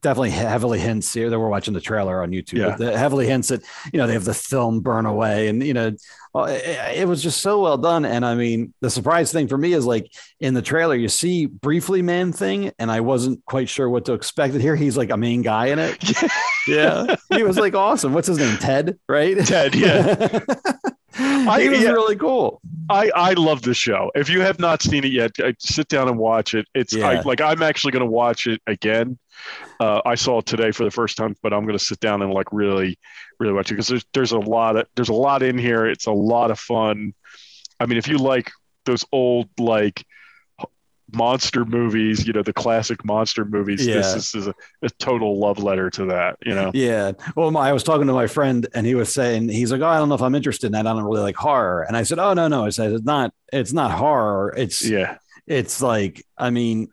definitely heavily hints here that we're watching the trailer on YouTube. Yeah. but heavily hints that you know they have the film burn away, and you know uh, it, it was just so well done. And I mean, the surprise thing for me is like in the trailer you see briefly man thing, and I wasn't quite sure what to expect. Here he's like a main guy in it. *laughs* yeah, *laughs* he was like awesome. What's his name? Ted, right? Ted, yeah. *laughs* he was yeah. really cool. I I love this show. If you have not seen it yet, sit down and watch it. It's I, like I'm actually going to watch it again. Uh, I saw it today for the first time, but I'm going to sit down and like really, really watch it because there's there's a lot of there's a lot in here. It's a lot of fun. I mean, if you like those old like monster movies, you know, the classic monster movies, Yeah. this, is is a, a total love letter to that. You know, Yeah. Well, my, I was talking to my friend and he was saying, he's like, Oh, I don't know if I'm interested in that. I don't really like horror. And I said, Oh, no, no. I said, it's not, it's not horror. It's, yeah, it's like, I mean,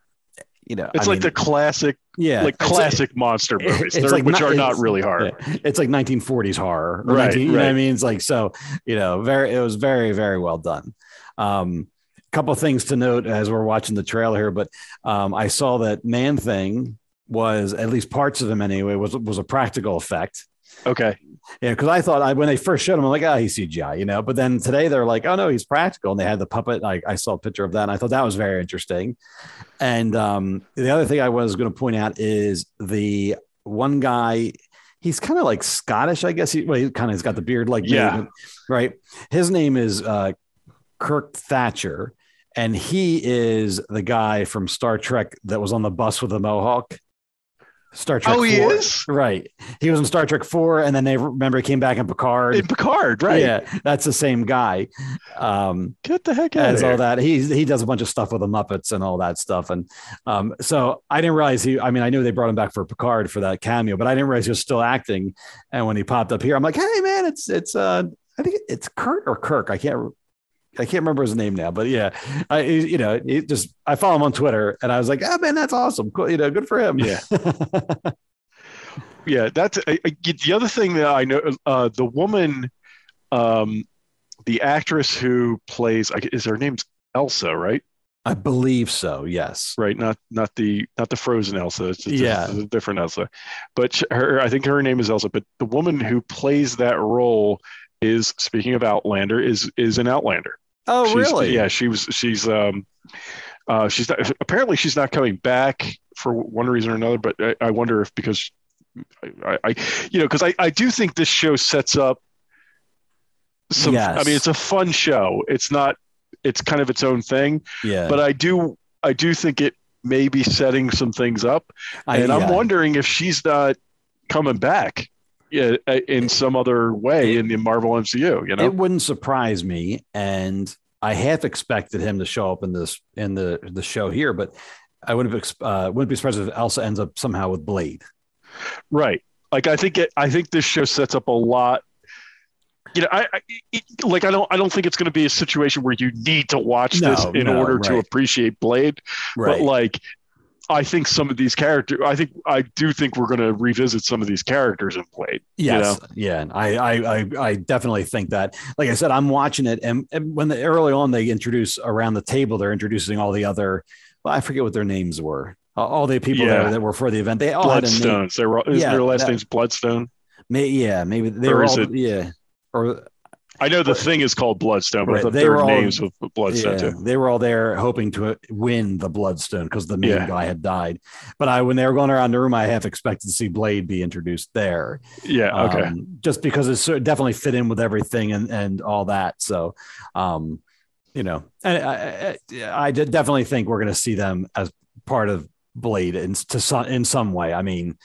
you know, it's I like mean, the classic, yeah, like classic monster movies, like which are not really horror. yeah, it's like 1940s horror, Right, 19 you know what I mean? It's like, so, you know, very, it was very, very well done. Um, couple things to note as we're watching the trailer here, but um, I saw that Man Thing was at least parts of him anyway was was a practical effect. Okay. Yeah, because I thought I, when they first showed him, I'm like, oh, he's CGI, you know. But then today they're like, oh no, he's practical, and they had the puppet. I, I saw a picture of that, and I thought that was very interesting. And um, the other thing I was going to point out is the one guy. he's kind of like Scottish, I guess. He, well, he kind of has got the beard like me, Yeah. right. His name is uh, Kirk Thatcher, and he is the guy from Star Trek that was on the bus with the mohawk. Star Trek. Oh, he is? right. He was in Star Trek Four, and then they remember he came back in Picard. In Picard, right? Yeah, that's the same guy. Um, Get the heck out of here. all that. He he does a bunch of stuff with the Muppets and all that stuff. And um, so I didn't realize he. I mean, I knew they brought him back for Picard for that cameo, but I didn't realize he was still acting. And when he popped up here, I'm like, hey man, it's it's uh, I think it's Kurt or Kirk. I can't. I can't remember his name now, but yeah, I you know, he just I follow him on Twitter, and I was like, oh man, that's awesome, cool, you know, good for him. Yeah. *laughs* yeah that's I, I, the other thing that i know uh the woman um the actress who plays is her name's elsa right I believe so. Yes. right not not the not the frozen elsa it's Yeah. it's a different elsa but her i think her name is elsa but the woman who plays that role is speaking of outlander is is an outlander. Oh, She's- really? yeah she was she's um uh she's not apparently she's not coming back for one reason or another but i, I wonder if because I, I you know because I, I do think this show sets up some i mean it's a fun show. It's not it's kind of its own thing Yeah. but i do i do think it may be setting some things up. I- and i'm wondering if she's not coming back. yeah, in some other way in the marvel mcu you know It wouldn't surprise me, and I half expected him to show up in this in the the show here, but I wouldn't have, uh, wouldn't be surprised if Elsa ends up somehow with Blade. Right. Like I think it, I think this show sets up a lot. You know, I, I it- like I don't I don't think it's going to be a situation where you need to watch this in no, order to appreciate Blade. But like, I think some of these characters, I think I do think we're going to revisit some of these characters in Blade. you Yes, know? yeah, I, I, I, I definitely think that. Like I said, I'm watching it, and, and when the, early on they introduce around the table, they're introducing all the other. Well, I forget what their names were. All- the people Yeah. that, that were for the event, they all had a name. Bloodstones. They were. Is Yeah, their last that- name's Bloodstone? May, yeah, maybe they Or were all. it- Yeah, or I know the thing is called Bloodstone, but Right, they their were all- names with Bloodstone yeah, too. they were all there hoping to win the Bloodstone because the main Yeah. guy had died. But I, when they were going around the room, I half expected to see Blade be introduced there. Yeah. Okay. um, just because it's sort definitely fit in with everything and and all that. So, um, you know, and I, I, I definitely think we're going to see them as part of Blade in to some in some way. I mean,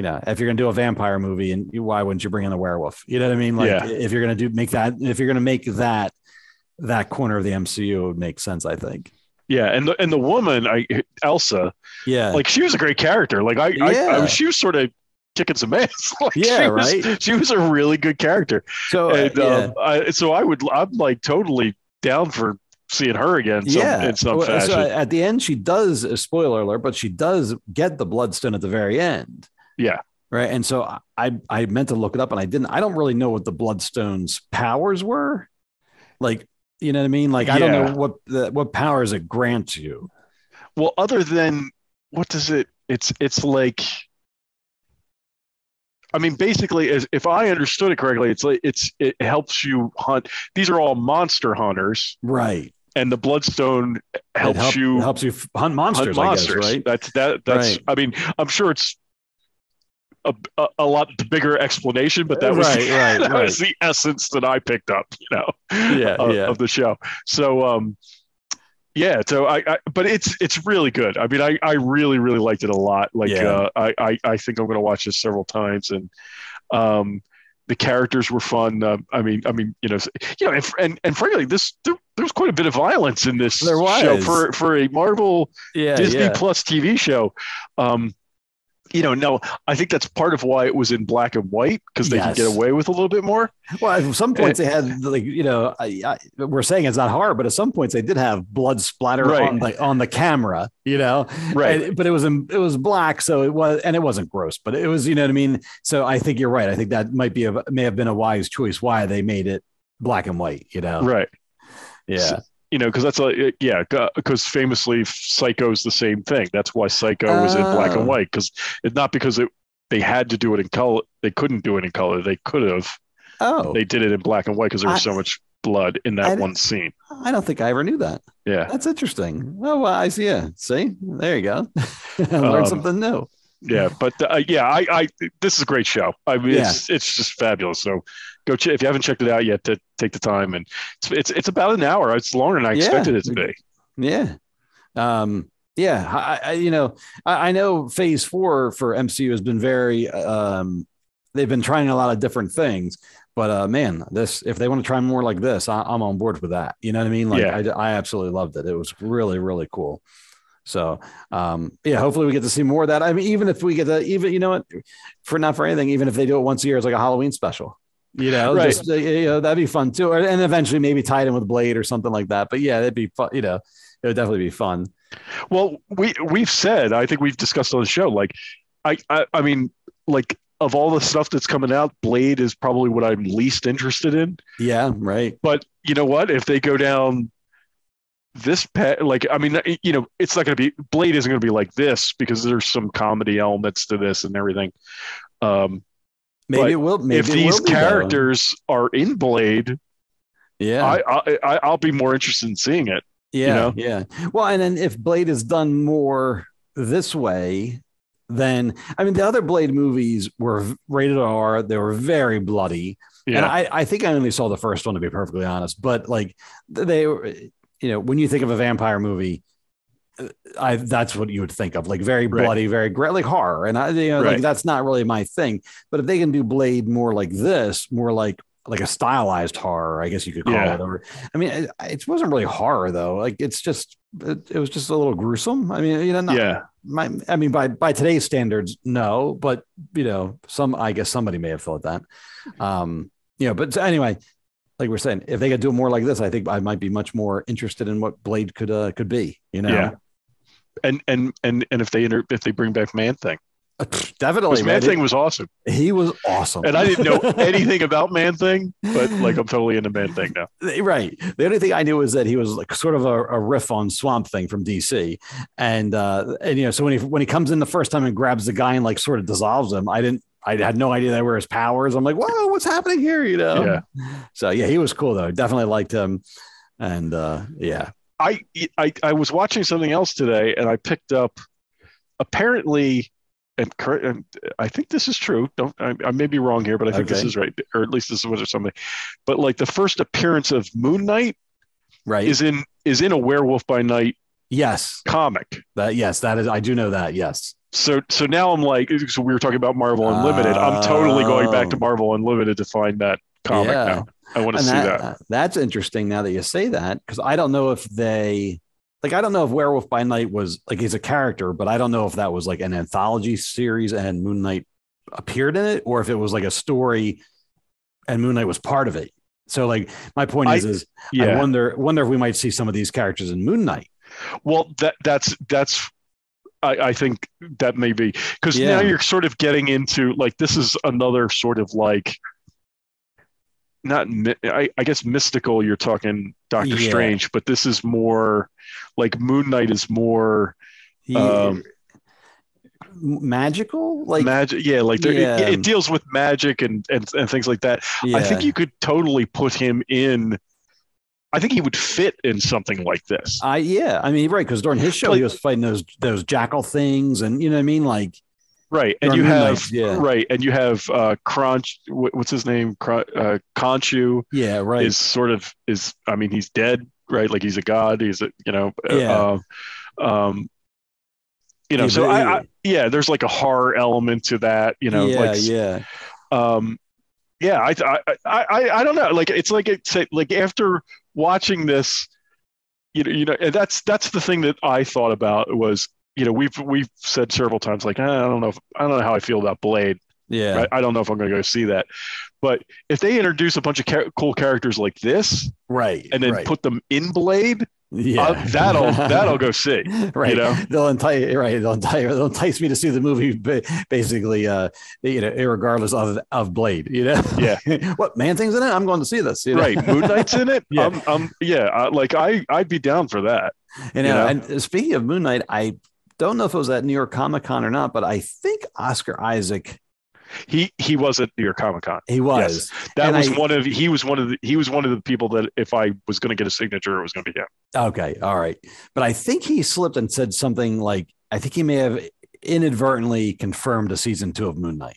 you know, if you're going to do a vampire movie, and you, why wouldn't you bring in the werewolf? You know what I mean? Like, Yeah. if you're going to do make that, if you're going to make that that corner of the MCU, it would make sense. I think. Yeah, and the and the woman, I Elsa, Yeah. like she was a great character. Like I, I, I Yeah. she was sort of kicking some ass. *laughs* like, Yeah, she was, right? She was a really good character. so uh, and yeah. um, I, so I would, I'm like totally down for seeing her again. Some, yeah. in some Well, so at the end, she does. A spoiler alert, but she does get the bloodstone at the very end. Yeah, Right. And so I I meant to look it up and I didn't. I don't really know what the Bloodstone's powers were. Like, you know what I mean? Like, I don't know what the, what powers it grants you. Well, other than what does it? It's it's like. I mean, basically, as if I understood it correctly, it's like it's it helps you hunt. These are all monster hunters, Right. and the bloodstone helps help- you helps you hunt monsters, hunt I guess, monsters. right? That's that. That's. Right. I mean, I'm sure it's a, a, a lot bigger explanation, but that was Right, *laughs* right, that right. was the essence that I picked up. You know, Yeah, *laughs* of, yeah. of the show. So, um, yeah. So I, I, but it's it's really good. I mean, I I really really liked it a lot. Like, Yeah. uh, I, I I think I'm going to watch this several times, and um. The characters were fun. Uh, I mean, I mean, you know, you know, and and, and frankly, this there, there was quite a bit of violence in this show for for a Marvel Yeah. Disney yeah. Plus TV show. Um, you know, no, I think that's part of why it was in black and white because they Yes. can get away with a little bit more. Well, at some points Eh. they had like you know I, I, we're saying it's not horror, but at some points they did have blood splatter Right. on the on the camera, you know, Right. And- but it was in, it was black, so it was and it wasn't gross, but it was you know what I mean. So I think you're right. I think that might be a may have been a wise choice why they made it black and white. You know, Right. yeah, So- you know, because that's a yeah, because famously Psycho's the same thing. That's why Psycho was in black Oh. and white because it's not because it they had to do it in color. They couldn't do it in color. They could have. Oh, They did it in black and white because there was I- so much blood in that di- one scene. I don't think I ever knew that. Yeah. That's interesting. Oh, well, I see. Yeah, see, there you go. *laughs* Learn Um, something new. yeah, but uh, yeah, I, I this is a great show. I mean, it's it's just fabulous. So go ch- if you haven't checked it out yet, to take the time and it's it's, it's about an hour. It's longer than I Yeah. expected it to be. Yeah. Um, yeah. I, I, you know, I, I know phase four for MCU has been very, um, they've been trying a lot of different things, but, uh, man, this, if they want to try more like this, I, I'm on board with that. You know what I mean? Like, Yeah. I, I absolutely loved it. It was really, really cool. So, um, yeah, hopefully we get to see more of that. I mean, even if we get to, even, you know what, for not for anything, even if they do it once a year, it's like a Halloween special. You know, Right. just uh, you know, that'd be fun too, and eventually maybe tied in with Blade or something like that. But yeah, that'd be fun. You know, it would definitely be fun. Well, we we've said, I think we've discussed on the show, like I, I I mean, like of all the stuff that's coming out, Blade is probably what I'm least interested in. Yeah, right. But you know what? If they go down this pet, like I mean, you know, it's not going to be Blade isn't going to be like this because there's some comedy elements to this and everything. Um, Maybe but it will. Maybe if it these will characters are in Blade, yeah, I, I I'll be more interested in seeing it. yeah, know? yeah. Well, and then if Blade is done more this way, then I mean, the other Blade movies were rated R. They were very bloody, and I, I think I only saw the first one to be perfectly honest. But like they, were, you know, when you think of a vampire movie. Uh, I that's what you would think of, like very Right. bloody, very great, like horror, and I, you know, like that's not really my thing. But if they can do Blade more like this, more like like a stylized horror, I guess you could call Yeah. it. Or I mean, it, it wasn't really horror though. Like it's just it, it was just a little gruesome. I mean, you know, not, yeah, my, I mean, by by today's standards, no, but you know, some I guess somebody may have thought that. Um, you know, but anyway, like we're saying, if they could do more like this, I think I might be much more interested in what Blade could uh, could be. You know, Yeah. and and and and if they inter- if they bring back Man Thing, definitely. Man man. Thing was awesome, he was awesome, and I didn't know *laughs* anything about Man Thing, but like I'm totally into Man Thing now. *laughs* right. The only thing I knew was that he was like sort of a, a riff on Swamp Thing from DC, and uh, and you know, so when he when he comes in the first time and grabs the guy and like sort of dissolves him, I didn't. I had no idea they were his powers. I'm like, whoa, what's happening here? You know? Yeah. So yeah, he was cool though. Definitely liked him, and uh, yeah, I, I I was watching something else today, and I picked up apparently, and, and I think this is true. Don't I, I may be wrong here, but I think this is right, or at least this is what or something. But like the first appearance of Moon Knight right. is in is in a Werewolf by Night yes, comic. that yes, that is. I do know that. Yes. So so now I'm like, so we were talking about Marvel Unlimited. I'm totally going back to Oh. Marvel Unlimited to find that comic Yeah. now. I want to And see that, that. Uh, that's interesting now that you say that because I don't know if they like I don't know if Werewolf by Night was like he's a character, but I don't know if that was like an anthology series and Moon Knight appeared in it, or if it was like a story and Moon Knight was part of it. So like my point I- is is I Yeah. wonder wonder if we might see some of these characters in Moon Knight. Well, that that's that's I, I think that may be because Yeah. now you're sort of getting into like this is another sort of like not I, I guess mystical. You're talking Doctor Yeah. Strange, but this is more like Moon Knight is more um, magical, like magic. Yeah, like Yeah. it, it deals with magic and, and and things like that. I think you could totally put him in. I think he would fit in something like this. I yeah, I mean, right, because during his show Like- he was fighting those those jackal things, and you know what I mean, like Right, and you have yeah. right, and you have uh, Crunch. What's his name? Cr- uh, Khonshu yeah, right, is sort of is. I mean, he's dead, right? Like he's a god. He's a you know. uh, Yeah. Um, um, you know, Yeah, so I, I yeah, there's like a horror element to that. You know, yeah, like yeah, um, yeah. I I I I don't know. Like it's like it's like after watching this, you know, you know, and that's that's the thing that I thought about was. You know, we've we've said several times, like "Eh, I don't know, if, I don't know how I feel about Blade. yeah. Right? I don't know if I'm going to go see that. But if they introduce a bunch of char- cool characters like this Right. and then right. put them in Blade, yeah. uh, that'll *laughs* that'll go see. *laughs* right. You know, They'll entice right. They'll entice, they'll entice me to see the movie basically uh you know, regardless of of Blade, you know? Yeah. *laughs* what man things in it? I'm going to see this. You know? right? Moon Knight's in it. Yeah. I'm, I'm yeah. I, like I I'd be down for that. You know, You know? and speaking of Moon Knight, I don't know if it was at New York Comic Con or not, but I think Oscar Isaac He he was at New York Comic Con. he was. That And was I- one of he was one of the he was one of the people that if I was going to get a signature, it was going to be him. Okay, all right. But I think he slipped and said something like I think he may have inadvertently confirmed a season two of Moon Knight.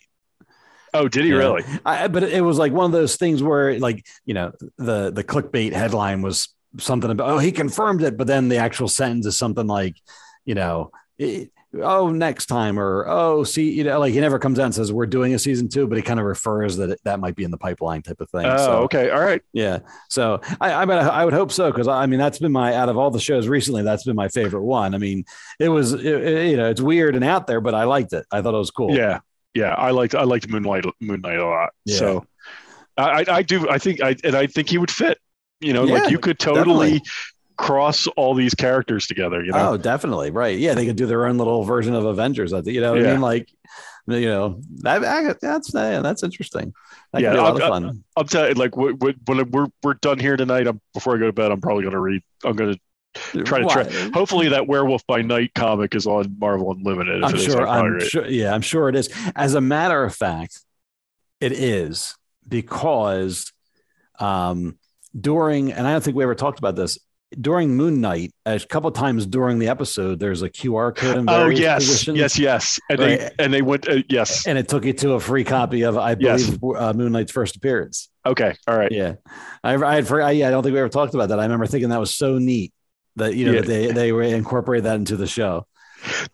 Oh, did he know? really? I, but it was like one of those things where, like, you know, the the clickbait headline was something about, oh, he confirmed it, but then the actual sentence is something like, you know, it- oh, next time, or oh, see, you know, like he never comes out and says we're doing a season two, but he kind of refers that it, that might be in the pipeline type of thing. Oh, so, okay. All right. yeah. So I, I mean, I would hope so because I mean that's been my out of all the shows recently, that's been my favorite one. I mean, it was it- it- you know it's weird and out there, but I liked it. I thought it was cool. Yeah. Yeah. I liked I liked Moonlight Moon Knight a lot. Yeah. So I, I I do I think I and I think he would fit. You know, Yeah, like you could totally definitely. Cross all these characters together. You know. Oh, definitely. Right. Yeah, they could do their own little version of Avengers. I think you know what I mean. Like, you know, that that's that's interesting. That Yeah, could be a lot I'll- of fun. I'm telling you, like when, we're we're done here tonight, I'm before I go to bed, I'm probably gonna read. I'm gonna try to try. Why? Hopefully, that Werewolf by Night comic is on Marvel Unlimited. I'm is, sure. I'll probably I'm sure. Yeah, I'm sure it is. As a matter of fact, it is because um, during, and I don't think we ever talked about this during Moon Knight. A couple times during the episode, there's a QR code. Oh yes, positions, yes, yes, and Right. they and they went uh, yes. and it took you to a free copy of, I Yes. believe, uh, Moon Knight's first appearance. Okay, all right. Yeah, I, I had I, yeah, I don't think we ever talked about that. I remember thinking that was so neat that you know Yeah. that they they were incorporated that into the show.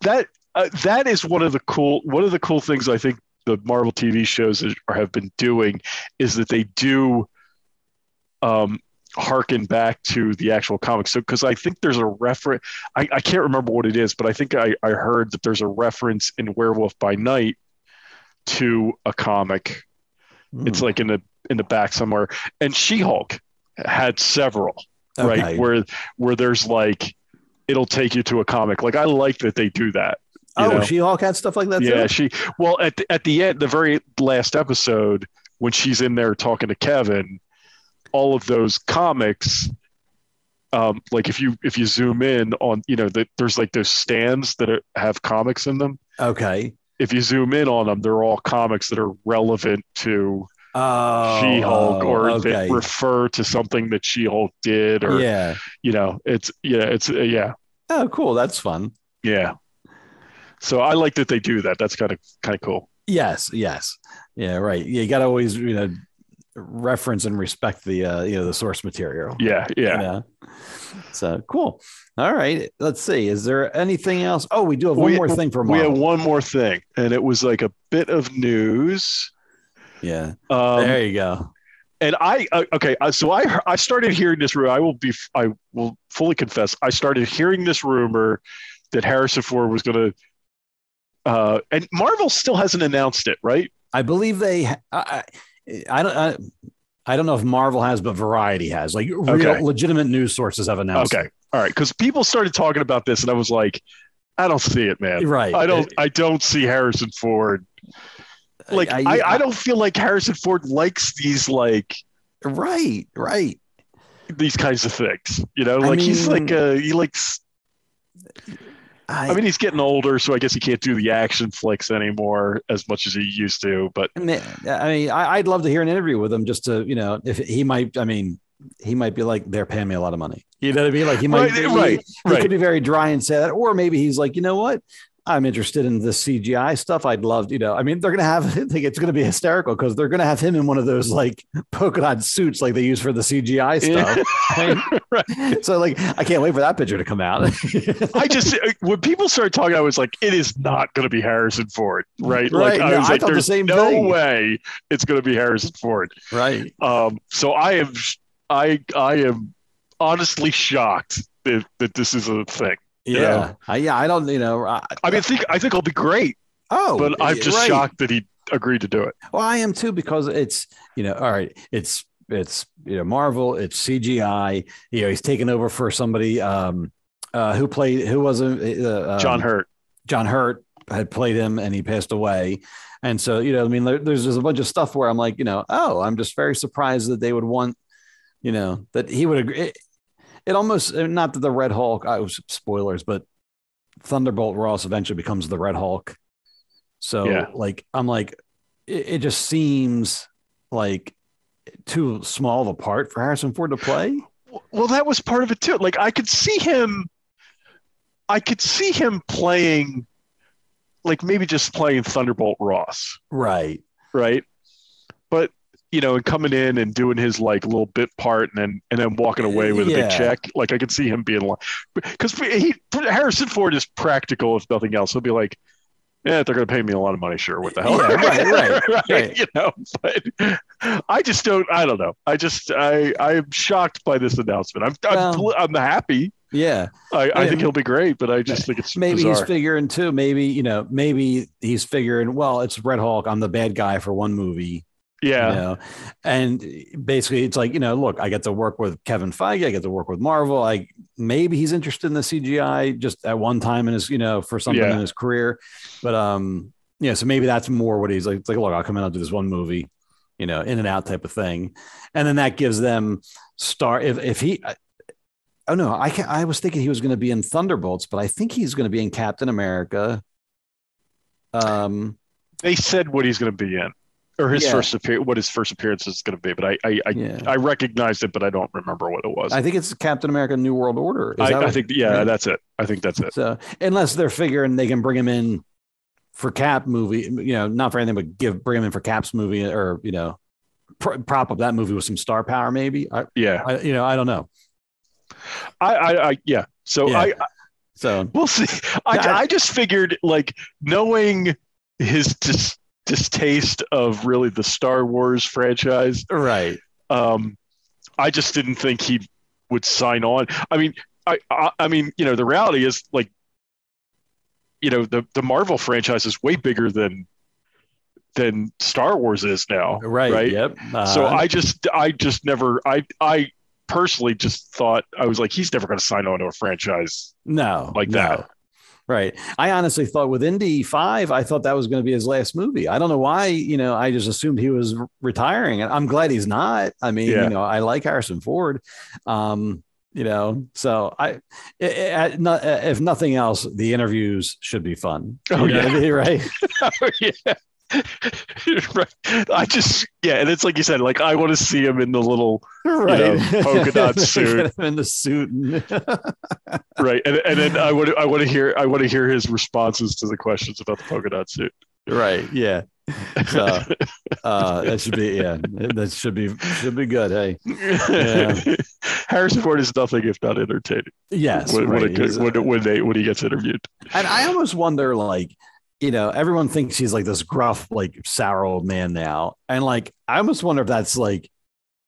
that uh, that is one of the cool one of the cool things I think the Marvel TV shows have been doing is that they do um harken back to the actual comics. So because I think there's a reference I, I can't remember what it is, but I think I, I heard that there's a reference in Werewolf by Night to a comic. It's Hmm. like in the in the back somewhere. And She-Hulk had several, right? Where where there's like it'll take you to a comic. Like I like that they do that. Oh. She Hulk had stuff like that. yeah, too? she well at the, at the end, the very last episode when she's in there talking to Kevin, all of those comics. Um, like if you if you zoom in on you know that there's like those stands that are, have comics in them. Okay. If you zoom in on them, they're all comics that are relevant to Oh, She-Hulk or okay. that refer to something that She-Hulk did or yeah. you know it's yeah it's uh, yeah Oh, cool. That's fun. yeah. So I like that they do that. That's kind of kind of cool. Yes. Yes. Yeah. Right. You got to always you know reference and respect the uh, you know the source material. Yeah, yeah. You know? So cool. All right. Let's see. Is there anything else? Oh, we do have one We- more thing for We have one more thing, and it was like a bit of news. yeah. Um, there you go. and I uh, okay, uh, so I I started hearing this rumor. I will be I will fully confess. I started hearing this rumor that Harrison Ford was going to, uh, and Marvel still hasn't announced it, right? I believe they. I, I, I don't. I, I don't know if Marvel has, but Variety has. Like real, Okay. legitimate news sources have announced. Okay, all right, because people started talking about this, and I was like, I don't see it, man. Right. I don't. I don't see Harrison Ford. Like I, I, don't feel like Harrison Ford likes these like Right. Right. these kinds of things. You know, I like he's like uh, he likes. I, mean, he's getting older, so I guess he can't do the action flicks anymore as much as he used to. But I mean, I I, I'd love to hear an interview with him just to, you know, if he might. I mean, he might be like, they're paying me a lot of money. You know what I mean? Like he might, Right, he, right, he right. could be very dry and say that, or maybe he's like, you know what? I'm interested in the CGI stuff. I'd love, you know, I mean, they're gonna have. *laughs* I think it's gonna be hysterical because they're gonna have him in one of those like polka dot suits like they use for the CGI stuff. *laughs* right. *laughs* So like, I can't wait for that picture to come out. I just when people started talking, I was like, it is not going to be Harrison Ford, right? Right, Like I was I like, thought the there's same no thing. way it's going to be Harrison Ford. right. Um, so I am, I I am honestly shocked that, that this is a thing. You Yeah. know? I, yeah. I don't. You know. I, I mean, I think I think it'll be great, oh, but I'm just right. shocked that he agreed to do it. Well, I am too because it's you know, all right, it's it's you know Marvel, it's CGI. You know, he's taken over for somebody um, uh, who played who was uh, um, John Hurt. John Hurt had played him and he passed away. And so, you know, I mean, there, there's just a bunch of stuff where I'm like, you know, oh, I'm just very surprised that they would want, you know, that he would agree. It, almost, uh, not that the Red Hulk, I was spoilers, but Thunderbolt Ross eventually becomes the Red Hulk. So, Yeah. like, I'm like, it, it just seems like too small of a part for Harrison Ford to play. Well, that was part of it too. Like I could see him, I could see him playing like maybe just playing Thunderbolt Ross, Right. right? You know, and coming in and doing his like little bit part, and then and then walking away with a Yeah. big check. Like I could see him being like, because he Harrison Ford is practical, if nothing else. He'll be like, yeah, they're going to pay me a lot of money, sure. What the hell? Yeah, *laughs* right, right, right. You know, but I just don't. I don't know. I just I I'm shocked by this announcement. I'm I'm, Well- I'm happy. Yeah. I, I think he'll be great, but I just think it's maybe bizarre. he's figuring too. Maybe you know, maybe he's figuring. Well, it's Red Hulk. I'm the bad guy for one movie. Yeah. You know, and basically, it's like you know, look, I get to work with Kevin Feige. I get to work with Marvel. I maybe he's interested in the CGI just at one time in his you know for something Yeah. in his career, but um, yeah. So maybe that's more what he's like. It's like, look, I'll come in, I'll do this one movie, you know, in and out type of thing, and then that gives them star. If if he. Oh no! I can't. I was thinking he was going to be in Thunderbolts, but I think he's going to be in Captain America. Um, They said what he's going to be in, or his Yeah. first appear, what his first appearance is going to be. But I I I, Yeah. I recognized it, but I don't remember what it was. I think it's Captain America: New World Order. Is I, that I think yeah, that's it. I think that's it. So unless they're figuring they can bring him in for Cap movie, you know, not for anything, but give bring him in for Cap's movie, or you know, pr- prop up that movie with some star power, maybe. I, Yeah, I you know, I don't know. I I, I yeah. So Yeah. I, So we'll see. I I- I just figured like knowing his dis, distaste of really the Star Wars franchise. right, um, I just didn't think he would sign on. I mean, I, I, I mean, you know, the reality is like, you know, the the Marvel franchise is way bigger than than Star Wars is now. right, Right. yep. So Uh, I just, I just never, I, I personally just thought I was like, he's never going to sign on to a franchise no like no. that. Right. I honestly thought with Indy five, I thought that was going to be his last movie. I don't know why. You know, I just assumed he was retiring, and I'm glad he's not. I mean, Yeah. you know, I like Harrison Ford. Um, you know, so I, i- i- not, if nothing else, the interviews should be fun. Oh, *laughs* know yeah. right. *laughs* Oh, yeah. *laughs* right. I just, yeah, and it's like you said, like I want to see him in the little, Right. know, polka dot *laughs* suit. In the suit. *laughs* Right, and and then I want to, I want to hear, I want to hear his responses to the questions about the polka dot suit. right. Yeah. So uh, that should be yeah. That should be should be good. Hey. Yeah. Harrison Ford is nothing if not entertaining. Yes. when, when, right. it- when, when they when he gets interviewed. And I almost wonder, like, you know, everyone thinks he's like this gruff, like sour old man now. And like, I almost wonder if that's like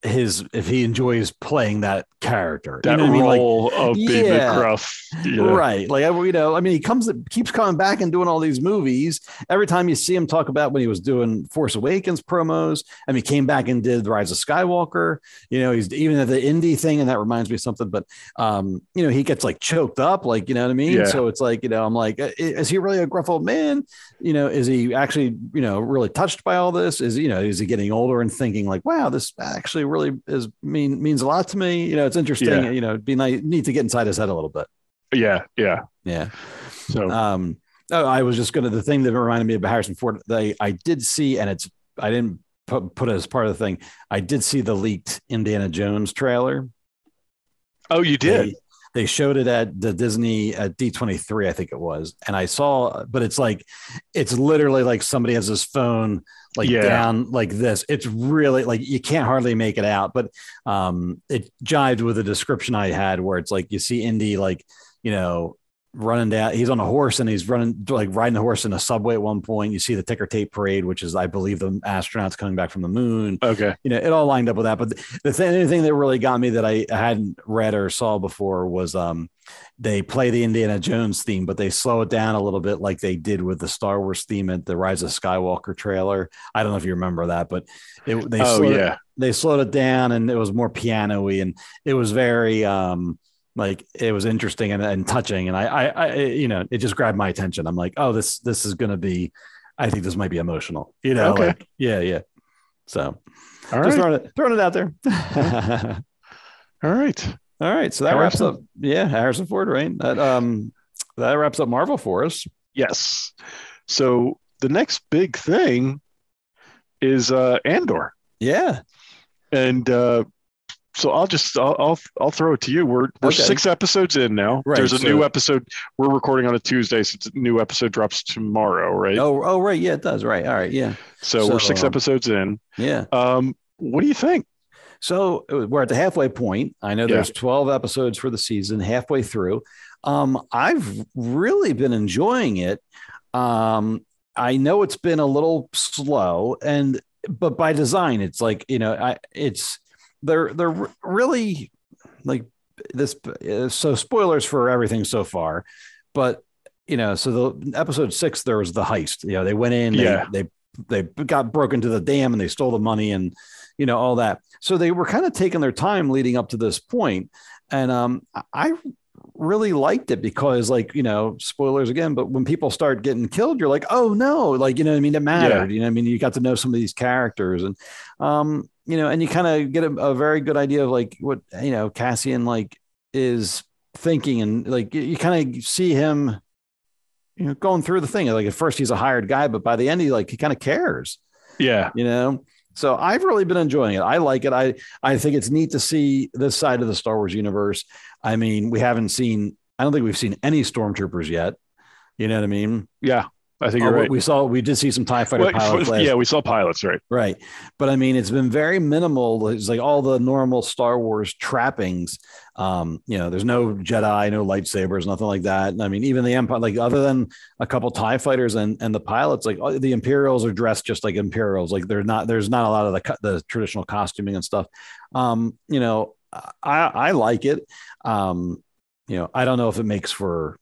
his, if he enjoys playing that character. That you know what I mean? Like, role of being Yeah. the gruff, know. Right. Like, you know, I mean, he comes, keeps coming back and doing all these movies. Every time you see him talk about when he was doing Force Awakens promos, I mean, he came back and did The Rise of Skywalker. You know, he's even at the indie thing, and that reminds me of something, but, um, you know, he gets like choked up, like, you know what I mean? Yeah. So it's like, you know, I'm like, is he really a gruff old man? You know, is he actually, you know, really touched by all this? Is, you know, is he getting older and thinking like, wow, this actually really is mean, means a lot to me? You know, it's interesting, Yeah. you know, it'd be nice, need to get inside his head a little bit. Yeah, yeah. Yeah. So Um, oh, I was just going to the thing that reminded me of Harrison Ford. They I did see, and it's I didn't put put it as part of the thing. I did see the leaked Indiana Jones trailer. oh, you did. They, they showed it at the Disney at D23, I think it was, and I saw, but it's like it's literally like somebody has his phone like Yeah. down like this. It's really like you can't hardly make it out, but um, it jived with the description I had where it's like you see Indy like you know running down. He's on a horse and he's running like riding the horse in a subway at one point. You see the ticker tape parade, which is I believe the astronauts coming back from the moon Okay. you know, it all lined up with that. But the, thing, the thing that really got me that I hadn't read or saw before was um, they play the Indiana Jones theme, but they slow it down a little bit, like they did with the Star Wars theme at the Rise of Skywalker trailer. I don't know if you remember that, but it, they Oh slowed it- yeah. they slowed it down and it was more piano-y and it was very um like it was interesting and, and touching and I, I i you know it just grabbed my attention i'm like oh this this is gonna be i think this might be emotional you know Okay. like, yeah yeah so All right. throwing it throwing it out there *laughs* All right. All right so that wraps up yeah harrison ford right that um that wraps up marvel for us Yes. So the next big thing is uh Andor. yeah And uh so I'll just I'll, I'll I'll throw it to you. We're we're Okay. six episodes in now. Right, There's a so- new episode. We're recording on a Tuesday, so it's a new episode drops tomorrow, right? Oh, oh, right. Yeah, it does. Right. All right. Yeah. so, we're six um, episodes in. Yeah. Um, what do you think? So uh, we're at the halfway point. I know Yeah. there's 12 episodes for the season, halfway through. Um, I've really been enjoying it. Um, I know it's been a little slow, and but by design, it's like you know, I it's they're they're really like this. uh, So spoilers for everything so far, but you know, so the episode six there was the heist. You know, they went in, Yeah. they they got broke into the dam and they stole the money and you know all that. So they were kind of taking their time leading up to this point. And um i really liked it because like you know spoilers again but when people start getting killed you're like oh no like you know i mean? It mattered. You know i mean? You got to know some of these characters and um you know and you kind of get a, a very good idea of like what you know cassian like is thinking and like you, you kind of see him you know going through the thing. Like at first he's a hired guy but by the end he like he kind of cares. Yeah, you know? So i've really been enjoying it. I like it. I i think it's neat to see this side of the star wars universe. I mean we haven't seen i don't think we've seen any stormtroopers yet. You know what i mean? Yeah. I think Oh, you're right. we saw we did see some tie fighter Well, pilots last, *laughs* yeah, we saw pilots, right? right. But i mean it's been very minimal. It's like all the normal star wars trappings. Um you know there's no jedi no lightsabers nothing like that. And i mean even the empire like other than a couple tie fighters and and the pilots like the imperials are dressed just like imperials. Like they're not there's not a lot of the the traditional costuming and stuff. Um you know i i like it. Um you know i don't know if it makes for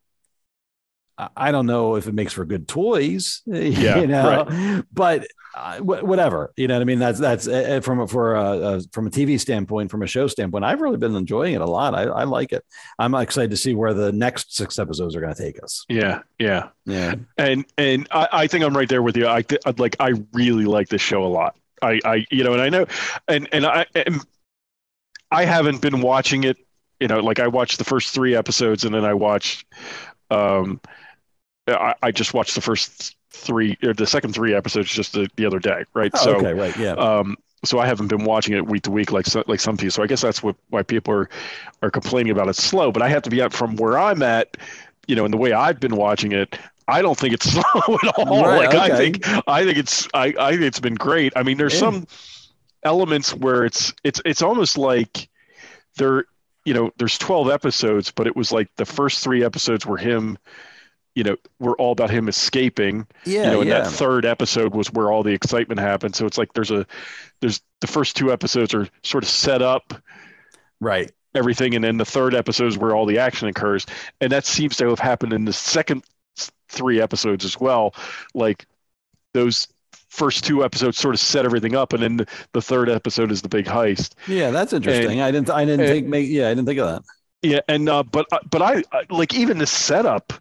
I- don't know if it makes for good toys, *laughs* Yeah, you know, but uh, wh- whatever, you know what I mean? That's, that's uh, from, a- for a, uh, from a TV standpoint, from a show standpoint, I've really been enjoying it a lot. I, I like it. I'm excited to see where the next six episodes are going to take us. Yeah, yeah. Yeah. And and I, I think I'm right there with you. I th- I'd like I really like this show a lot. I I you know, and I know, and and I and I haven't been watching it. You know, like I watched the first three episodes, and then I watched. Um, I, I just watched the first three or the second three episodes just the, the other day, right? Oh, so okay. Right. Yeah. um, so I haven't been watching it week to week like like some people. So I guess that's what why people are are complaining about it slow. But I have to be up from where I'm at, you know, and the way I've been watching it. I don't think it's *laughs* slow at all. Right, like I okay. think I think it's I, I think it's been great. I mean, there's Yeah. some elements where it's it's it's almost like there you know there's 12 episodes but it was like the first three episodes were him you know were all about him escaping yeah. you know, and yeah. that third episode was where all the excitement happened. So it's like there's a there's the first two episodes are sort of set up right. everything, and then the third episode is where all the action occurs, and that seems to have happened in the second three episodes as well. Like those first two episodes sort of set everything up, and then the, the third episode is the big heist. Yeah. That's interesting. I didn't, I didn't and- think, make, yeah, I didn't think of that. Yeah, and uh, but uh, but I, I like even the setup.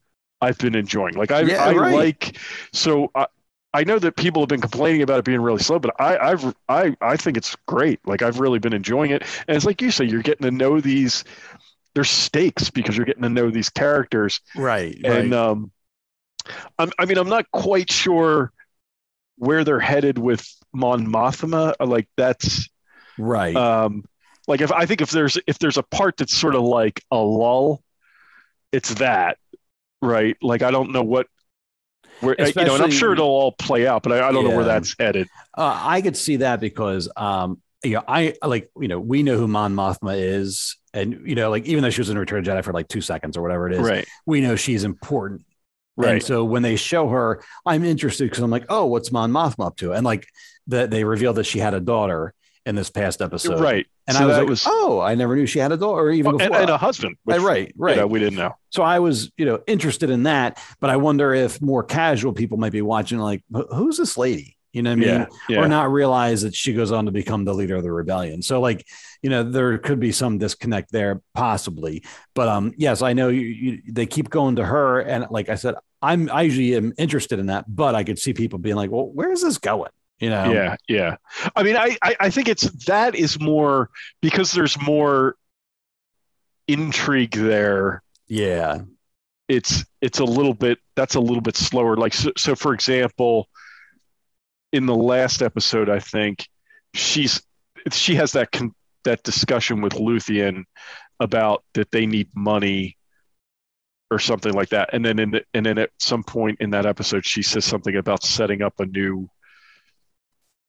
I've been enjoying. Like I, Yeah, I right. like. So I, I know that people have been complaining about it being really slow, but I, I've I I think it's great. Like I've really been enjoying it, and it's like you say, you're getting to know these. There's stakes because you're getting to know these characters, Right. and um, I'm, I mean, I'm not quite sure where they're headed with Mon Mothma. Like that's right. um like if i think if there's if there's a part that's sort of like a lull it's that right like i don't know what where you know and i'm sure it'll all play out but i, I don't know where that's headed Uh, I could see that because, um, you know, I like, you know, we know who Mon Mothma is, and you know, like even though she was in Return of Jedi for like two seconds or whatever it is, right we know she's important. Right. And so when they show her, I'm interested because I'm like, oh, what's Mon Mothma up to? And like that they revealed that she had a daughter in this past episode, right And So I was like, was oh, I never knew she had a daughter, or even and, before. and a husband which, right, right. you know, we didn't know So I was, you know, interested in that, but I wonder if more casual people might be watching, like, who's this lady? You know what I mean? yeah yeah Or not realize that she goes on to become the leader of the rebellion. So, like, you know, there could be some disconnect there, possibly. But um, yes, I know you, you, they keep going to her, and like I said, I'm I usually am interested in that, but I could see people being like, well, where is this going? You know? yeah yeah i mean I, I i think it's that is more because there's more intrigue there yeah, it's it's a little bit that's a little bit slower like so, so for example in the last episode i think she's she has that con, that discussion with Luthen about that they need money or something like that. And then in the, and then at some point in that episode, she says something about setting up a new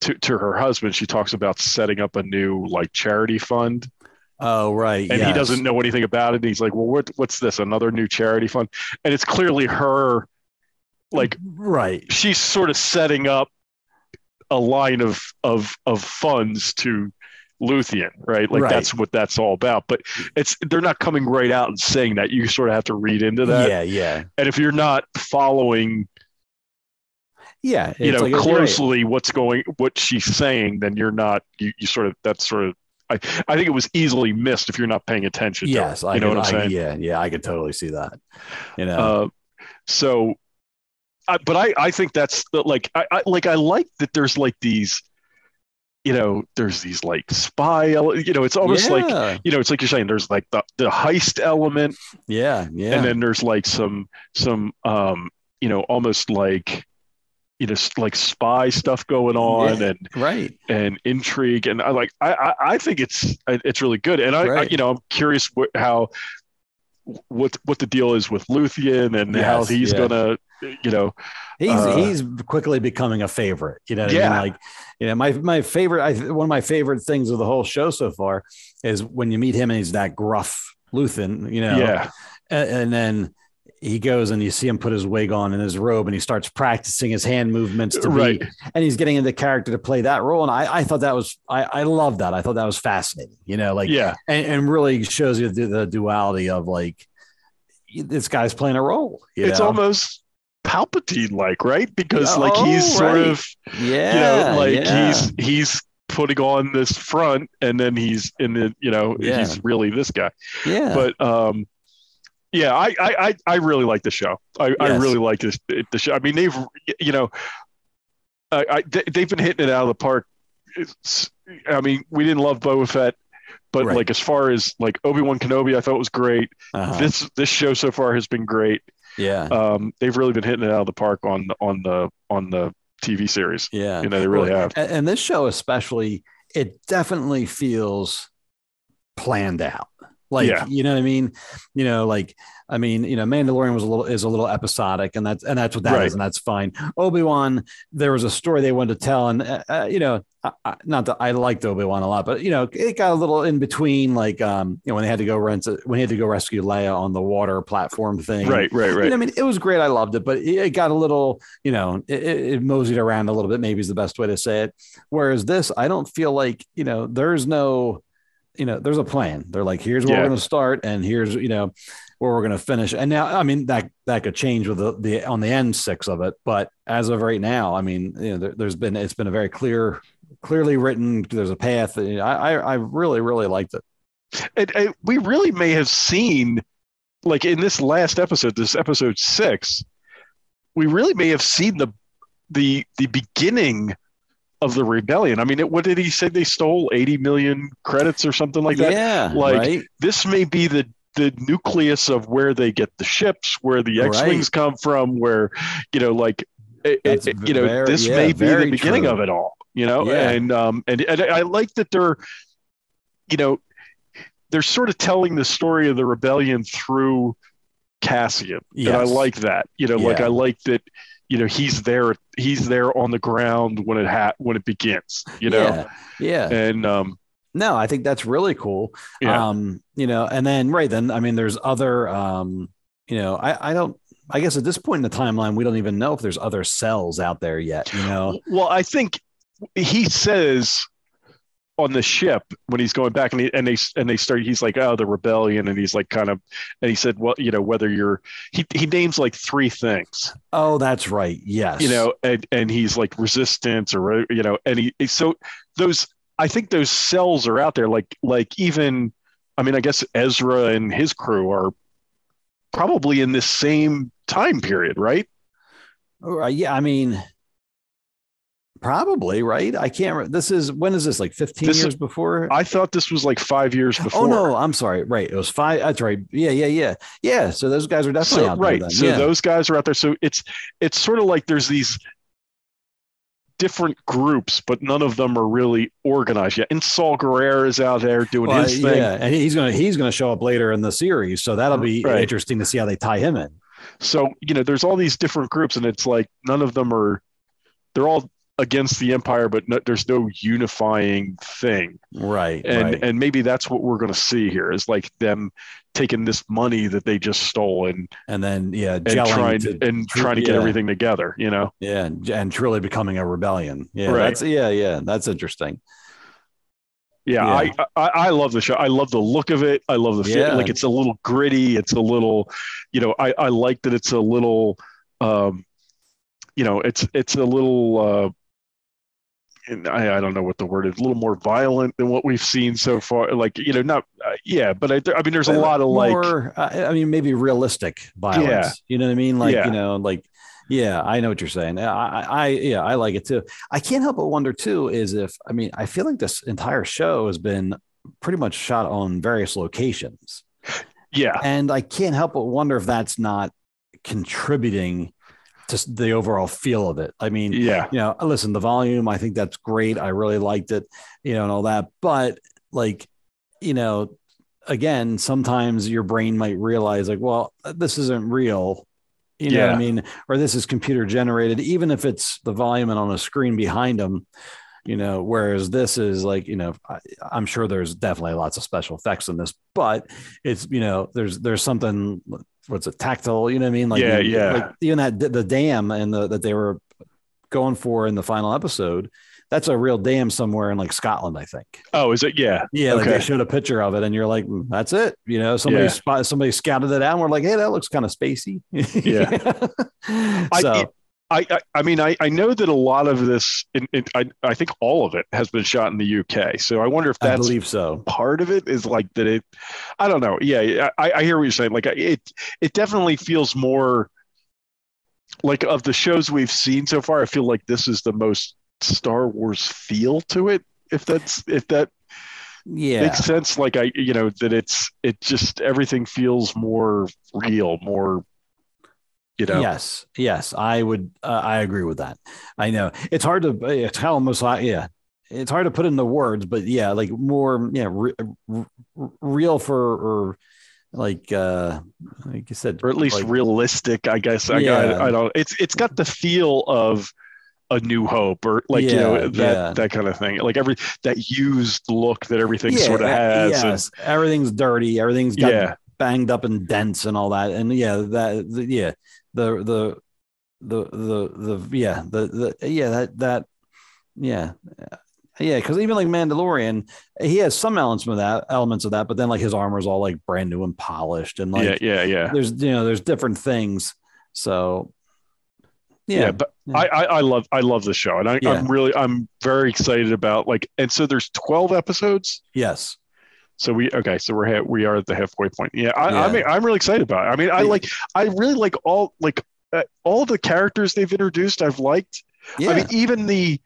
to, to her husband. She talks about setting up a new like charity fund. Oh, right. And he doesn't know anything about it. And he's like, well, what, what's this? Another new charity fund. And it's clearly her, like, right. she's sort of setting up a line of, of, of funds to Luthen, right? Like Right. that's what that's all about. But it's, they're not coming right out and saying that. You sort of have to read into that. Yeah, yeah. And if you're not following, Yeah. you know, like- right. closely what's going, what she's saying, then you're not, you, you sort of, that's sort of, I, I think it was easily missed if you're not paying attention. Yes, I you know could- what I'm I- saying? yeah, yeah, I could totally see that. You know, Uh, so, I, but I, I think that's the, like, I, I, like, I like that there's like these, you know, there's these like spy, you know, it's almost Yeah. like, you know, it's like you're saying there's like the, the heist element yeah, yeah, and then there's like some, some, um, you know, almost like, you know, like spy stuff going on Yeah. and, right. and intrigue. And I like, I, I, I think it's, it's really good. And I, I Right. you know, I'm curious what, how, what, what the deal is with Luthen and how he's yeah. gonna, you know, He's Uh, he's quickly becoming a favorite. You know, what I Yeah. mean? like you know, my my favorite, I one of my favorite things of the whole show so far is when you meet him and he's that gruff Luthen. You know, yeah, and, and then he goes and you see him put his wig on and his robe and he starts practicing his hand movements to Right. be and he's getting into character to play that role and I, I thought that was I, I love that I thought that was fascinating you know like yeah, and, and really shows you the, the duality of like this guy's playing a role it's know? almost Palpatine like, right? Because like Oh, he's sort right. of, yeah you know, like yeah. he's he's putting on this front and then he's in the, you know, Yeah. he's really this guy. yeah But um, yeah, I I I, really like the show. I, I really like this the show. I mean, they've you know, I, I they, they've been hitting it out of the park. It's, I mean, we didn't love Boba Fett. But Right. like as far as like Obi Wan Kenobi, I thought was great. uh-huh. This this show so far has been great. yeah um, they've really been hitting it out of the park on on the on the TV series. yeah You know, they really have. and, and this show especially it definitely feels planned out like Yeah. you know what i mean you know like i mean you know mandalorian was a little is a little episodic and that's and that's what that is, Right. and that's fine obi-wan there was a story they wanted to tell and uh, uh, you know I, I, not that i liked obi-wan a lot but you know it got a little in between like um you know when they had to go rent when he had to go rescue leia on the water platform thing Right, right, you right. know, I mean, it was great. I loved it, but it it got a little, you know, it, it it moseyed around a little bit. Maybe is the best way to say it. Whereas this, I don't feel like, you know, there's no, you know, there's a plan. They're like, here's where Yeah. we're going to start, and here's, you know, where we're going to finish. And now, I mean, that that could change with the the on the end six of it, but as of right now, I mean, you know, there, there's been it's been a very clear, clearly written. There's a path. I I, I really really liked it. And, and we really may have seen, like in this last episode, this episode six, we really may have seen the the the beginning of the rebellion. I mean, it, what did he say? They stole eighty million credits or something like that. yeah, Like, right. This may be the the nucleus of where they get the ships, where the X wings come from, where you know, like it, it- you know, very- this yeah, may be the beginning true. of it all. You know, Yeah. and um, and and I like that they're, you know, they're sort of telling the story of the rebellion through Cassian, and I like that. You know, like I like that. You know, he's there. He's there on the ground when it ha- when it begins. You know, yeah, yeah. and um, No, I think that's really cool. Yeah. Um, you know, and then right then, I mean, there's other um, you know, I, I don't I guess at this point in the timeline, we don't even know if there's other cells out there yet, you know. Well, I think he says on the ship when he's going back and, he, and they and they start he's like oh the rebellion and he's like kind of and he said well you know whether you're he, he names like three things Oh, that's right. Yes. you know and and he's like resistance or you know and he so those I think those cells are out there like like even I mean I guess Ezra and his crew are probably in this same time period right Right, uh, yeah, I mean probably, right? I can't this is when is this like 15 This is- years before? I thought this was like five years oh, before Oh no, I'm sorry. Right. It was five. That's right. Yeah, yeah, yeah. Yeah. So those guys are definitely so, out there right then. so yeah. those guys are out there so it's it's sort of like there's these different groups, but none of them are really organized yet. And Saw Gerrera is out there doing Well, his thing. yeah, and he's gonna he's gonna show up later in the series, so that'll be Right. interesting to see how they tie him in. So, you know, there's all these different groups, and it's like none of them are, they're all against the Empire, but no, there's no unifying thing. Right, And right. and maybe that's what we're going to see here is like them taking this money that they just stole and and then yeah, and trying to- and trying to get yeah. everything together. You know, Yeah, and, and truly becoming a rebellion. Yeah, Right. that's yeah, yeah, that's interesting. yeah, Yeah. I, I I love the show. I love the look of it. I love the feel. Yeah. Like it's a little gritty. It's a little, you know, I I like that it's a little, um, you know, it's it's a little. uh I, I don't know what the word is, a little more violent than what we've seen so far. Like, you know, not, uh, yeah, but I, I mean, there's a lot of like, More, I mean, maybe realistic violence. Yeah. You know what I mean? Like Yeah. you know, like yeah, I know what you're saying. I, I yeah, I like it too. I can't help but wonder too is if I mean, I feel like this entire show has been pretty much shot on various locations. yeah, And I can't help but wonder if that's not contributing s- the overall feel of it. I mean, yeah, you know, listen, the volume, I think that's great. I really liked it, you know, and all that. But like, you know, again, sometimes your brain might realize, like, well, uh, this isn't real. You know what I mean? Or this is computer generated, even if it's the volume and on a screen behind them, you know, whereas this is like, you know, I, I'm sure there's definitely lots of special effects in this, but it's, you know, there's, there's something, what's it, tactile, you know what I mean? Like, Yeah, yeah. like even that, the dam and the, that they were going for in the final episode, that's a real dam somewhere in like Scotland, I think. Oh, is it? Yeah. Yeah, like Okay. they showed a picture of it, and you're like, "Mm, "That's it." You know, somebody Yeah. spot, somebody scouted it out, and we're like, "Hey, that looks kind of spacey." *laughs* Yeah. *laughs* so I, I, I, I mean, I, I know that a lot of this, I, I think all of it has been shot in the UK. So I wonder if that's I believe so. part of it is like that it, I don't know. Yeah. I, I hear what you're saying. Like it, it definitely feels more like of the shows we've seen so far. I feel like this is the most Star Wars feel to it. If that's, if that Yeah, makes sense. Like I, you know, that it's, it just, everything feels more real, more, you know, Yes, yes, I would. Uh, I agree with that. I know it's hard to. It's how almost. like- Yeah, it's hard to put into words, but yeah, like more. Yeah, re, re- real for or like uh like you said, or at least like, realistic i guess I, Yeah. I, I don't it's it's got the feel of a new hope or like you know that yeah. that kind of thing like every that used look that everything yeah, sort of uh, has and- Yes, everything's dirty. Everything's got Yeah. banged up and dents and all that. And yeah, that yeah, the the the the the yeah the the yeah that that yeah yeah because even like Mandalorian, he has some elements of that elements of that, but then like his armor is all like brand new and polished and like yeah yeah yeah there's you know there's different things. So yeah, yeah, but Yeah. I, I i love i love the show and I, Yeah. i'm really i'm very excited about like and so there's 12 episodes yes, so we okay so we're ha- we are at the halfway point yeah i Yeah. i mean i'm really excited about it i mean i like i really like all like uh, all the characters they've introduced i've liked yeah, I mean, even the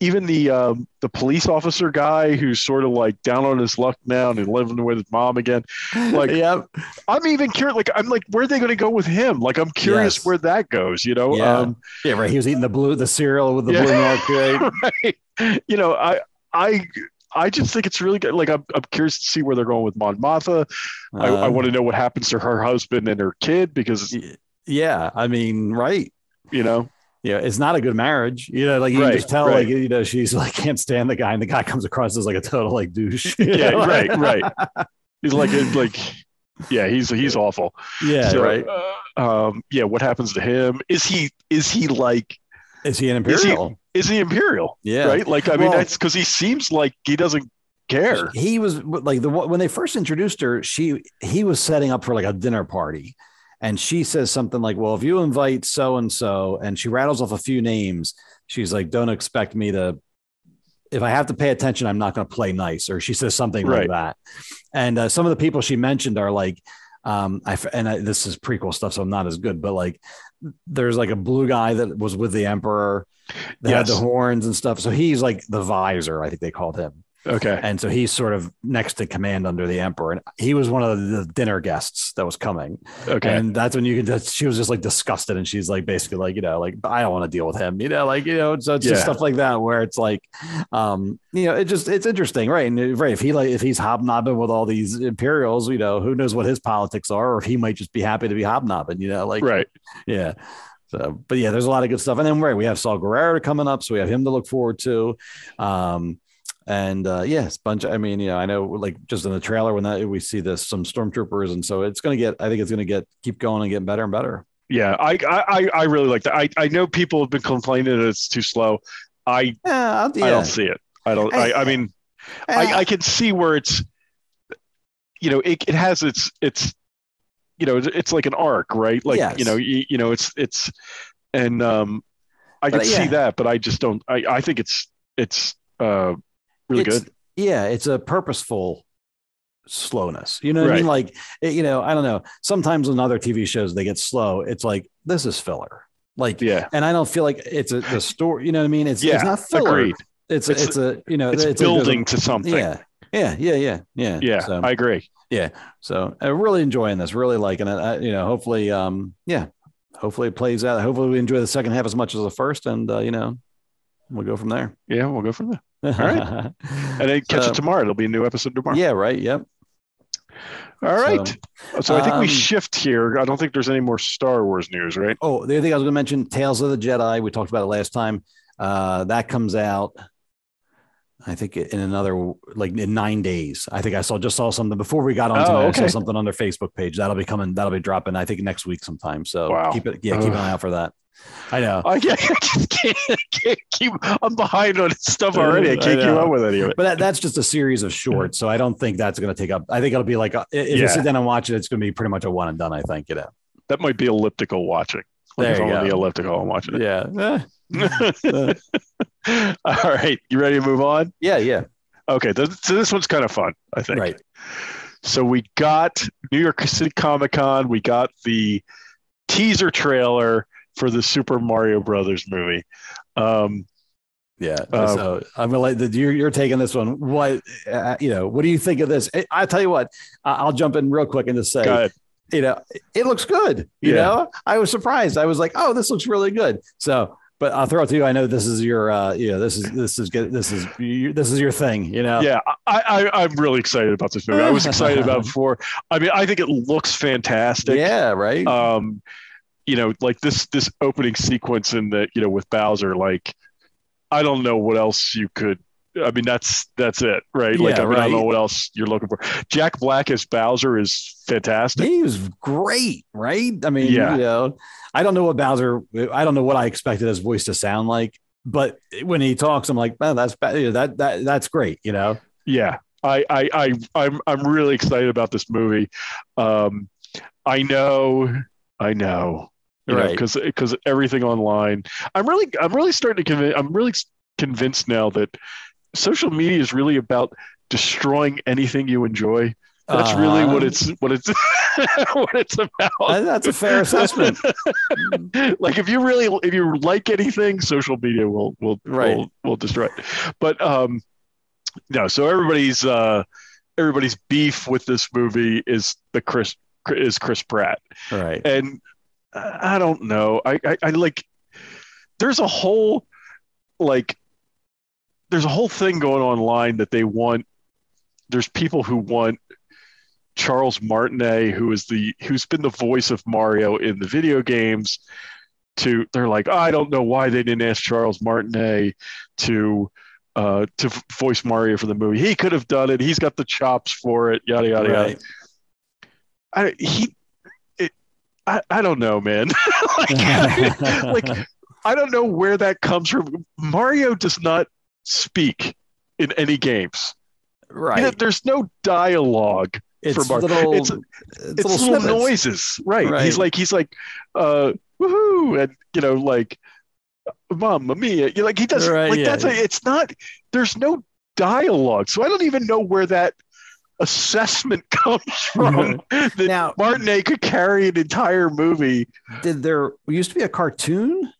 even the um, the police officer guy who's sort of like down on his luck now and living with his mom again. Like, yeah, I'm even curious. Like, I'm like, where are they going to go with him? Like, I'm curious Yes. where that goes. You know, Yeah. um, yeah, right. He was eating the blue the cereal with the Yeah. blue milk. Right? *laughs* right? You know, I I I just think it's really good. Like, I'm I'm curious to see where they're going with Mon Mothma. I, I Um, want to know what happens to her husband and her kid because Yeah, I mean, right. you know, Yeah, it's not a good marriage. You know, like you Right, can just tell, right. like you know, she's like can't stand the guy, and the guy comes across as like a total like douche. *laughs* yeah, know? right, right. *laughs* He's like like. Yeah, he's he's awful. Yeah, So, right. uh, um, yeah, what happens to him? Is he is he like Is he an imperial? Is he imperial? yeah, Right? Like I mean, Well- that's because he seems like he doesn't care. He was like the when they first introduced her, she he was setting up for like a dinner party, and she says something like, "Well, if you invite so and so," and she rattles off a few names, she's like, "Don't expect me to." If I have to pay attention, I'm not going to play nice, or she says something like that. And uh, some of the people she mentioned are like, um, I f- and I, this is prequel stuff, so I'm not as good, but like, there's like a blue guy that was with the emperor that had the horns and stuff. So he's like the visor, I think they called him. Okay. And so he's sort of next to command under the emperor. And he was one of the dinner guests that was coming. Okay. And that's when you can just, she was just like disgusted. And she's like, basically like, you know, like, I don't want to deal with him, you know, like, you know, so it's just stuff like that where it's like, um, you know, it just, it's interesting. Right. And right. If he like, if he's hobnobbing with all these Imperials, you know, who knows what his politics are, or if he might just be happy to be hobnobbing, you know, like, right. yeah. So, but yeah, there's a lot of good stuff. And then right, we have Saw Gerrera coming up, so we have him to look forward to. Um, and uh, yes, bunch. I mean, you know, I know like just in the trailer when that we see this some stormtroopers, and so it's going to get. I think it's going to get keep going and get better and better. Yeah, I, I I really like that. I, I know people have been complaining that it's too slow. I Yeah, I don't see it. I don't. I, I mean, I, I can see where it's, you know, it, it has its its, you know, it's like an arc, right? Like Yes. you know, you, you know, it's it's, and um, I can But, see yeah. that, but I just don't. I I think it's it's uh really It's- good. Yeah, it's a purposeful slowness. You know what I mean? Like, it- you know, I don't know. Sometimes in other TV shows they get slow. It's like this is filler. Like, Yeah. and I don't feel like it's a the story. You know what I mean? It's Yeah, it's not filler. agreed. It's It's- it's, a you know It's, a- there's a- building to something. Yeah, yeah, yeah, yeah, yeah. Yeah, So, I agree. yeah. So I'm really enjoying this. Really liking it. I, you know, hopefully, um, yeah, hopefully it plays out. Hopefully we enjoy the second half as much as the first, and uh, you know, we'll go from there. Yeah, we'll go from there. All right. And then catch So- it tomorrow. It'll be a new episode tomorrow. yeah. Right. Yep. All right. So, I think we um, shift here. I don't think there's any more Star Wars news, right? Oh, the other thing I was going to mention, Tales of the Jedi. We talked about it last time. Uh, that comes out, I think, in another like in nine days. I think I saw just saw something before we got on Oh, tonight. I saw something on their Facebook page. That'll be coming. That'll be dropping. I think next week sometime. So Wow. keep it. Yeah, keep an eye out for that. I know. I can't, *laughs* I just can't, can't keep. I'm behind on stuff already. I I can't keep know. up with any of it. But that, that's just a series of shorts, so I don't think that's going to take up. I think it'll be like a, if Yeah. you sit down and watch it, it's going to be pretty much a one and done. I think you know. That might be elliptical watching. Like There you go. the elliptical, I'm watching it. Yeah, *laughs* All right, you ready to move on? yeah, yeah. Okay, so this one's kind of fun, I think. Right. So we got New York City Comic Con. We got the teaser trailer for the Super Mario Brothers movie. Um, Yeah. Um, so I'm gonna let the, you're, you're taking this one. What uh, you know? What do you think of this? I, I tell you what. I'll jump in real quick and just say, you know, it looks good. You Yeah. know, I was surprised. I was like, oh, this looks really good. So, but I'll throw it to you. I know this is your, uh, you know, this is this is good. This is this is your thing. You know. Yeah, I, I, I'm really excited about this movie. I was excited about *laughs* it before. I mean, I think it looks fantastic. Yeah. Right. um you know like this this opening sequence in the you know with bowser like i don't know what else you could i mean that's that's it right like I, mean, I don't know what else you're looking for jack black as bowser is fantastic he was great. Right. I mean, Yeah. you know, I don't know what Bowser. I don't know what I expected his voice to sound like, but when he talks, I'm like, man, that's you know, that that that's great. You know. yeah I, I i i'm i'm really excited about this movie um i know i know you Right. because because everything online i'm really i'm really starting to convince i'm really convinced now that social media is really about destroying anything you enjoy that's really what Uh, it's what it's what it's *laughs* about That's a fair assessment. *laughs* like if you really if you like anything social media will will Right. will, will destroy it but um no so everybody's uh everybody's beef with this movie is the chris is chris pratt Right. and I don't know. I, I, I like. There's a whole, like, there's a whole thing going online that they want. There's people who want Charles Martinet, who is the who's been the voice of Mario in the video games. To they're like, I don't know why they didn't ask Charles Martinet to uh, to voice Mario for the movie. He could have done it. He's got the chops for it. Yada yada yada. I, he, I, I don't know, man. *laughs* like, *laughs* like, I don't know where that comes from. Mario does not speak in any games. Right. You know, there's no dialogue it's for Mario. little, it's, it's, it's little, little, noises, right. Right. He's like, he's like, uh, woohoo, and you know, like, Mamma Mia. You like he does Right, like yeah. that's a, it's not. There's no dialogue, so I don't even know where that assessment *laughs* comes from. that Now- Martinet could carry an entire movie. Did there used to be a cartoon?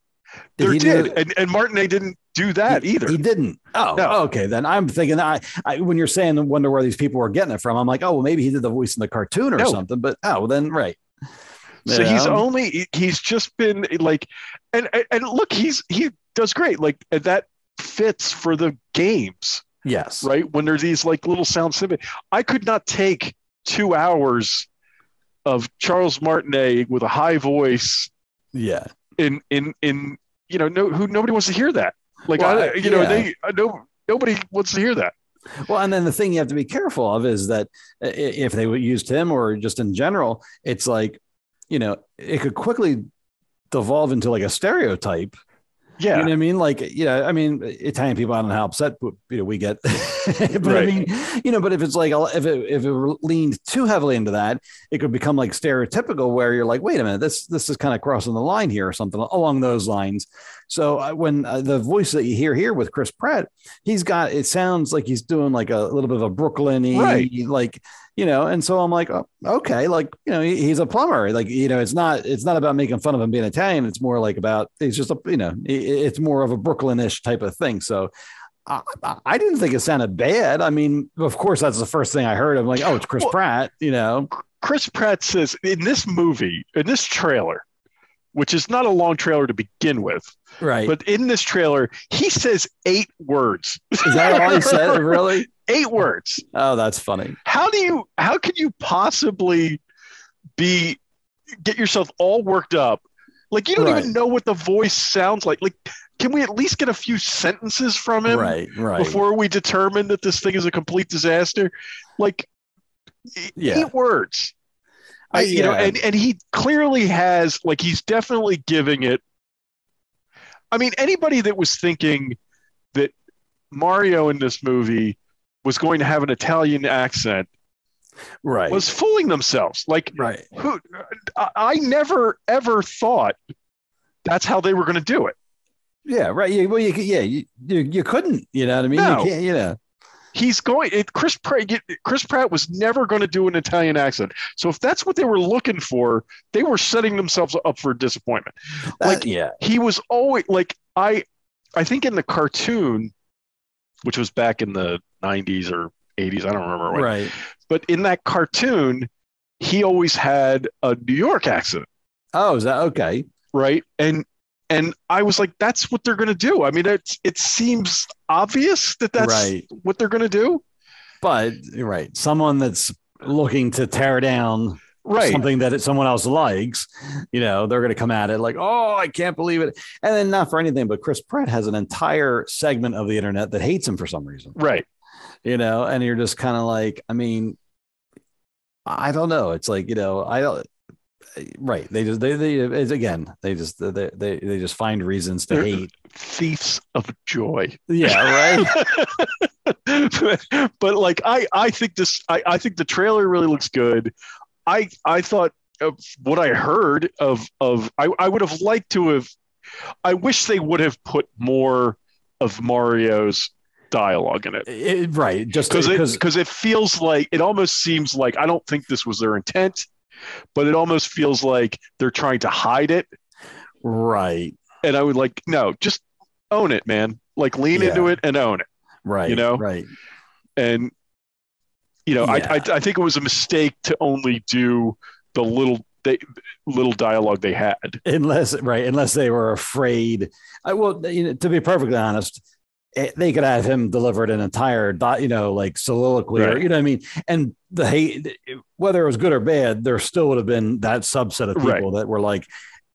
There he did, do- and and Martinet didn't do that he, either. He didn't. Oh, No. okay. Then I'm thinking I, I when you're saying wonder where these people were getting it from. I'm like, oh, well, maybe he did the voice in the cartoon or No. something. But oh, well, then right. So You he's only he's just been like, and and- and look, he's he does great. Like that fits for the games, yes, right? When there's these like little sound snippet, I could not take two hours of Charles Martinet with a high voice yeah, in in in you know no who nobody wants to hear that. Like Well, I you know they uh, I know nobody wants to hear that. Well, and then the thing you have to be careful of is that if they would used him or just in general, it's like, you know, it could quickly devolve into like a stereotype. Yeah. You know what I mean? Like, you know, I mean, Italian people, I don't know how upset you know, we get, *laughs* but I mean, you know, but if it's like, if it, if it leaned too heavily into that, it could become like stereotypical where you're like, wait a minute, this, this is kind of crossing the line here or something along those lines. So uh, when uh, the voice that you hear here with Chris Pratt, he's got, it sounds like he's doing like a little bit of a Brooklyn Right. like, you know, and so I'm like, oh, okay, like, you know, he, he's a plumber. Like, you know, it's not, it's not about making fun of him being Italian. It's more like about, he's just a, you know, i- it's more of a Brooklyn-ish type of thing. So I, I- I didn't think it sounded bad. I mean, of course, that's the first thing I heard. I'm like, oh, it's Chris Well- Pratt, you know? Chris Pratt says in this movie, in this trailer, which is not a long trailer to begin with, Right. but in this trailer, he says eight words. is that all he said? *laughs* Really? eight words. Oh, that's funny. How do you how can you possibly be get yourself all worked up? Like you don't Right. even know what the voice sounds like. Like can we at least get a few sentences from him Right. Right. before we determine that this thing is a complete disaster? Like Yeah. eight words. I, you know, and, and he clearly has like he's definitely giving it. I mean, anybody that was thinking that Mario in this movie was going to have an Italian accent right. was fooling themselves. Like, right. who? I, never ever thought that's how they were going to do it. Yeah. Right. Yeah. Well, you, yeah, you, you, you couldn't, you know what I mean? No. You can't, you know, He's going. It, Chris Pratt. Chris Pratt was never going to do an Italian accent. So if that's what they were looking for, they were setting themselves up for disappointment. that- Like, yeah. he was always like I I think in the cartoon, which was back in the 90s or 80s, I don't remember when. Right. But in that cartoon, he always had a New York accent, Oh, is that okay? right? And and I was like, that's what they're gonna do. I mean, it's it seems obvious that that's Right. what they're gonna do, But right, someone that's looking to tear down right? something that someone else likes, you know, they're going to come at it like, oh, I can't believe it. And then not for anything, but Chris Pratt has an entire segment of the internet that hates him for some reason, Right. you know, and you're just kind of like, I mean, I don't know. It's like, you know, I don't. Right. They just, they, they, it's again, they just, they, they, they just find reasons to They're- hate. Thieves of joy. Yeah. Right. but, *laughs* but like I, I think this I, I think the trailer really looks good. I I thought of what I heard of of I, I would have liked to have I wish they would have put more of Mario's dialogue in it. It- right. Just Because it, because, because it feels like it almost seems like I don't think this was their intent, but it almost feels like they're trying to hide it. right. And I would like, no, just own it, man. Like lean Yeah. into it and own it. Right. You know? right. and you know Yeah. I, I I think it was a mistake to only do the little they little dialogue they had unless right unless they were afraid I, well you know, to be perfectly honest eh, they could have him delivered an entire you know like soliloquy or you know what i mean? And the hate whether it was good or bad there still would have been that subset of people that were like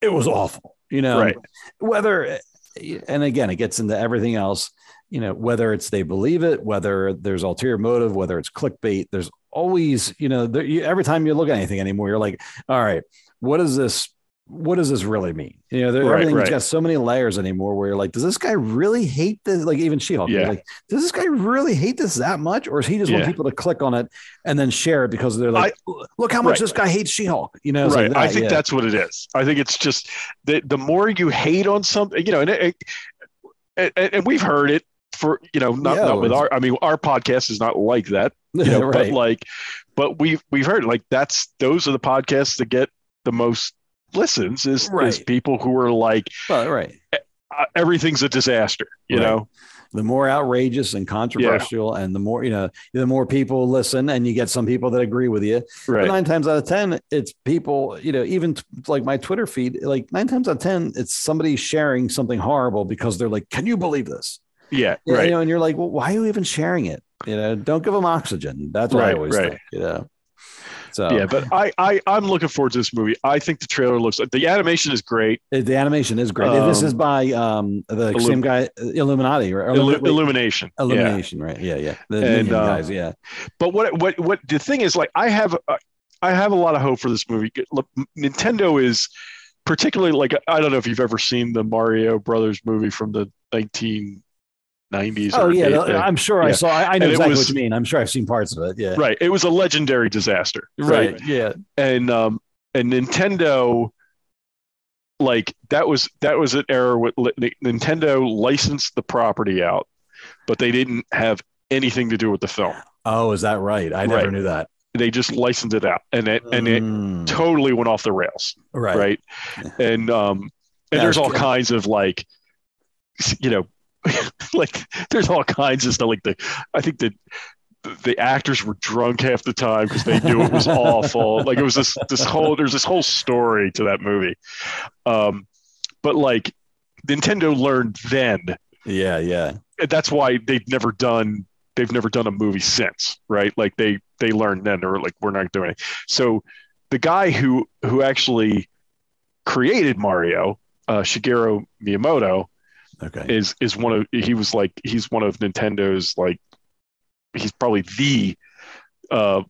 it was awful you know? Right. whether and again it gets into everything else you know whether it's they believe it whether there's ulterior motive whether it's clickbait there's always you know there, you, every time you look at anything anymore you're like all right, what is this what does this really mean you know there, Right, everything's right. got so many layers anymore where you're like does this guy really hate this like even she-hulk Yeah. like does this guy really hate this that much or is he just want people to click on it and then share it because they're like look how much Right. this guy hates she-hulk you know right like I think yeah. that's what it is I think it's just the the more you hate on something you know and it, and, and we've heard it for you know not, Yeah, not with our I mean our podcast is not like that you *laughs* know but like but we've we've heard like that's those are the podcasts that get the most listens is, is people who are like Well, right. uh, everything's a disaster. You Right. know, the more outrageous and controversial and the more you know the more people listen and you get some people that agree with you. But nine times out of ten it's people you know even t- like my twitter feed like nine times out of ten it's somebody sharing something horrible because they're like can you believe this? Yeah, You right. know, and you're like well why are you even sharing it? You know don't give them oxygen. That's what i Right, always right. think you know so Yeah, but I, I I'm looking forward to this movie. I think the trailer looks the animation is great. the animation is great this Um, is by um the Illum- same guy illuminati or Illu- Illumi- Illumination. Yeah. illumination right yeah yeah the And, uh, guys yeah But what what what the thing is like I have uh, I have a lot of hope for this movie. Look, Nintendo is particularly like I don't know if you've ever seen the Mario Brothers movie from the 1990s. Oh or yeah, eight- I'm sure I saw. I, I know And exactly was- what you mean. I'm sure I've seen parts of it. Yeah. right. It was a legendary disaster. Right. Yeah. and um and Nintendo like that was that was an error with Nintendo licensed the property out but they didn't have anything to do with the film Oh, is that right? I never Right. knew that. they just licensed it out and it and it Mm, totally went off the rails right. right, and um and Yeah, there's all kinds of like you know *laughs* like there's all kinds of stuff like the i think that the actors were drunk half the time because they knew it was *laughs* awful like it was this this whole there's this whole story to that movie um but like nintendo learned then Yeah. Yeah. that's why they've never done they've never done a movie since right like they they learned then they were like we're not doing it so the guy who who actually created mario uh, shigeru miyamoto Okay. is is one of he was like he's one of nintendo's like he's probably the uh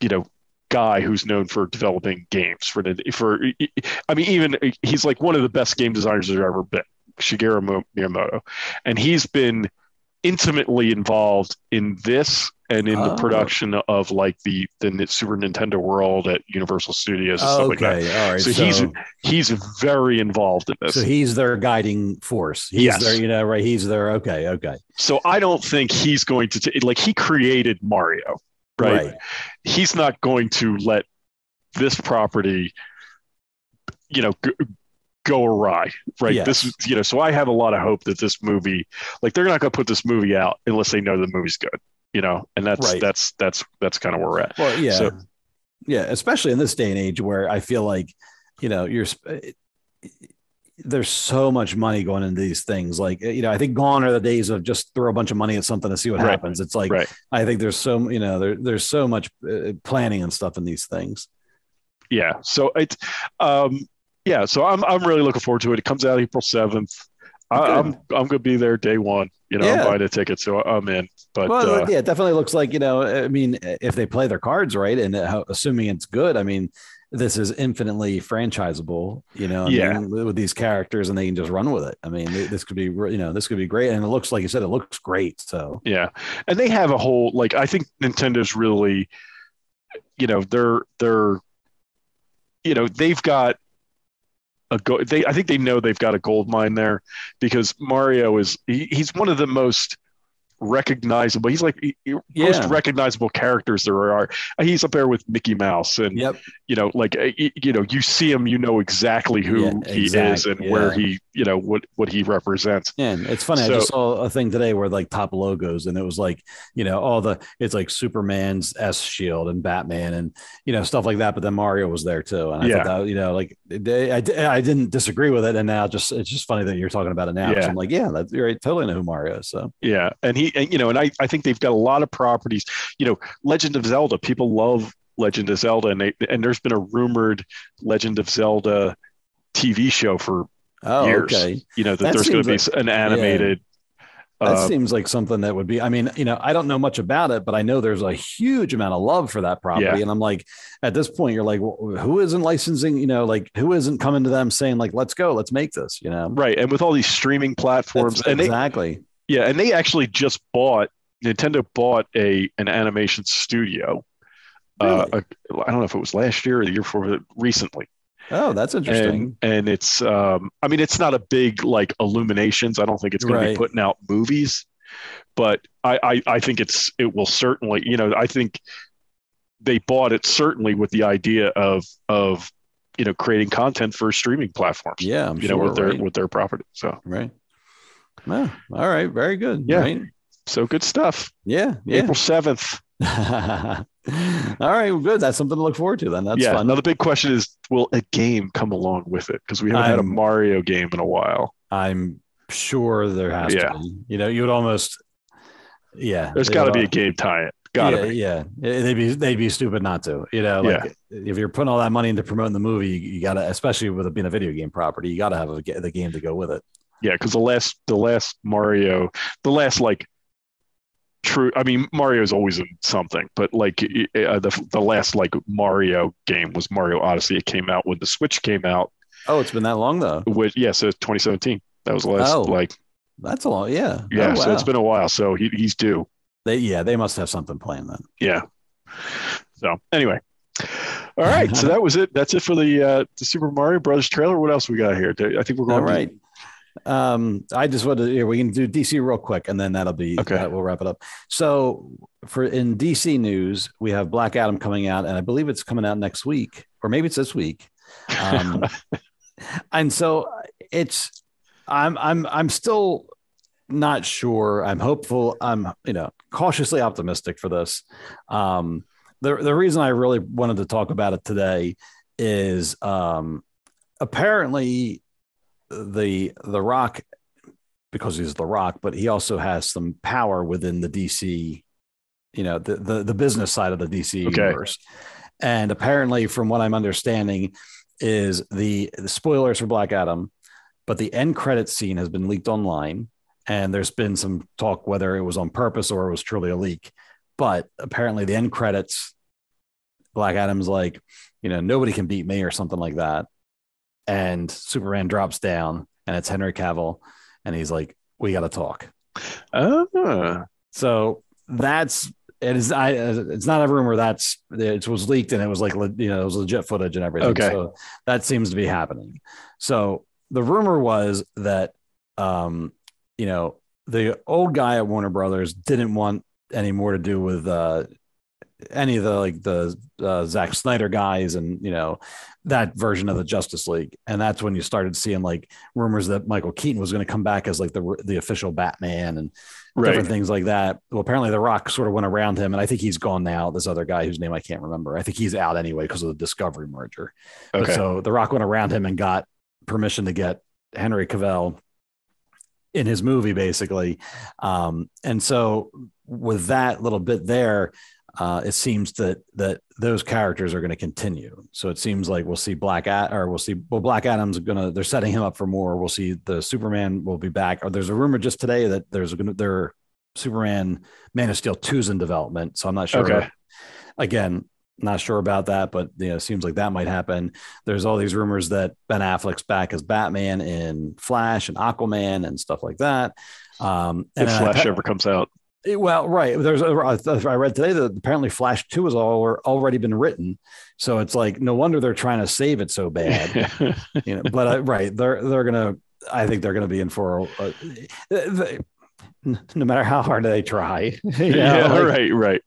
you know guy who's known for developing games for the for i mean even he's like one of the best game designers there's ever been shigeru miyamoto and he's been intimately involved in this and in the Oh. production of like the the super nintendo world at universal studios and stuff like that okay. All right. so, So, he's he's very involved in this so he's their guiding force. He's Yes. their, you know, right. He's their, okay. Okay. So I don't think he's going to t- like he created Mario, right? Right. He's not going to let this property, you know, g- go awry, right? Yes. This, you know, so I have a lot of hope that this movie, like, they're not going to put this movie out unless they know the movie's good, you know, and that's Right. that's that's that's kind of where we're at. Well, yeah. So- yeah. Especially in this day and age where I feel like, you know, you're, there's so much money going into these things. Like, you know, I think gone are the days of just throw a bunch of money at something to see what Right. happens. It's like, Right. I think there's so, you know, there, there's so much uh, planning and stuff in these things. Yeah. So it, um, yeah. So I'm I'm really looking forward to it. It comes out April seventh. Good. I'm I'm going to be there day one. You know, Yeah. I'm buying a ticket, so I'm in. But well, uh, yeah, it definitely looks like you know. I mean, if they play their cards right, and uh, assuming it's good, I mean, this is infinitely franchisable. You know, I Yeah. mean, with these characters, and they can just run with it. I mean, this could be, you know, this could be great, and it looks like you said, it looks great. So Yeah, and they have a whole like I think Nintendo's really, you know, they're they're, you know, they've got a go. They I think they know they've got a gold mine there because Mario is he, he's one of the most recognizable. He's like he- he- most recognizable characters there are. He's up there with Mickey Mouse, and yep, you know, like uh, you know, you see him, you know exactly who Yeah, he is and where he, you know, what what he represents. and it's funny. I just saw a thing today where like top logos, and it was like you know all the it's like Superman's S shield and Batman and you know stuff like that. But then Mario was there too, and I Yeah. thought that you know like they, I I didn't disagree with it, and now just it's just funny that you're talking about it now. Yeah. I'm like, yeah, that's you're right. Totally know who Mario is. So Yeah, and he, and, you know, and I, I think they've got a lot of properties. You know, Legend of Zelda. People love Legend of Zelda, and they, and there's been a rumored Legend of Zelda TV show for oh, years. okay. You know that, That there's going to be an animated. That uh, seems like something that would be. I mean, you know, I don't know much about it, but I know there's a huge amount of love for that property, Yeah. and I'm like, at this point, you're like, well, who isn't licensing? You know, like who isn't coming to them saying like, let's go, let's make this. You know, right, and with all these streaming platforms, That's and they, exactly. yeah, and they actually just bought Nintendo bought a an animation studio. Uh, a, I don't know if it was last year or the year before, but recently. Oh, that's interesting. and and it's um i mean it's not a big like illuminations i don't think it's going to be putting out movies but I, I i think it's it will certainly you know i think they bought it certainly with the idea of of you know creating content for streaming platforms yeah, I'm you sure. know with their right? with their property so right. Oh, all right, very good. Yeah. Right? So good stuff. Yeah, yeah. April seventh. *laughs* all right, well, good. That's something to look forward to. Then that's yeah. fun. Now the big question is, will a game come along with it? Because we haven't had a I'm- Mario game in a while. I'm sure there has Yeah. to be. You know, you would almost, yeah. There's got to be a game tie it. Got to yeah, be. yeah. They'd be they'd be stupid not to. You know, like if you're putting all that money into promoting the movie, you, you gotta, especially with it being a video game property, you gotta have a, the game to go with it. Yeah, because the last the last Mario, the last like true. I mean, Mario's always in something, but like uh, the the last like Mario game was Mario Odyssey. It came out when the Switch came out. Oh, it's been that long though. Which yeah, so 2017. That was the last Oh, like That's a long, yeah. yeah. Oh, So it's been a while. So he, he's due. They, yeah, they must have something planned then. Yeah. So anyway. All right, so that *laughs* was it. That's it for the uh, the Super Mario Brothers trailer. What else we got here? I think we're going. All to- right. Um, I just wanted to, here, we can do DC real quick and then that'll be, Okay. that- we'll wrap it up. So for in DC news, we have Black Adam coming out and I believe it's coming out next week or maybe it's this week. Um, *laughs* and so it's, I'm, I'm, I'm still not sure. I'm hopeful. I'm, you know, cautiously optimistic for this. Um, the, the reason I really wanted to talk about it today is um, apparently the the Rock because he's the Rock, but he also has some power within the DC, you know, the the, the business side of the DC Okay. universe. And apparently, from what I'm understanding, is the, the spoilers for Black Adam, but the end credit scene has been leaked online, and there's been some talk whether it was on purpose or it was truly a leak. But apparently, the end credits, Black Adam's like, you know, nobody can beat me or something like that and Superman drops down and it's Henry Cavill and he's like, we got to talk. Ah, So that's it is I it's not a rumor that's it was leaked and it was like you know it was legit footage and everything. Okay. So that seems to be happening. So the rumor was that um you know the old guy at Warner Brothers didn't want any more to do with uh any of the like the uh, Zack Snyder guys and you know that version of the Justice League, and that's when you started seeing like rumors that Michael Keaton was going to come back as like the the official Batman and Right. different things like that. Well, apparently The Rock sort of went around him, and I think he's gone now. This other guy whose name I can't remember, I think he's out anyway because of the Discovery merger. But Okay. so The Rock went around him and got permission to get Henry Cavill in his movie, basically. Um, and so with that little bit there, uh, it seems that that those characters are going to continue. So it seems like we'll see Black At or we'll see well Black Adam's going to they're setting him up for more. We'll see the Superman will be back. Or there's a rumor just today that there's going to there Superman Man of Steel 2's in development. So I'm not sure. Okay. Again, not sure about that, but you know, it seems like that might happen. There's all these rumors that Ben Affleck's back as Batman in Flash and Aquaman and stuff like that. Um, if and then I- Flash ever comes out. It- Well, right. There's a, I read today that apparently Flash Two has all already been written, so it's like no wonder they're trying to save it so bad. *laughs* you know, but uh, right, they're they're gonna. I think they're gonna be in for. A, they, no matter how hard they try. *laughs* you *laughs* know, yeah, like- right, right.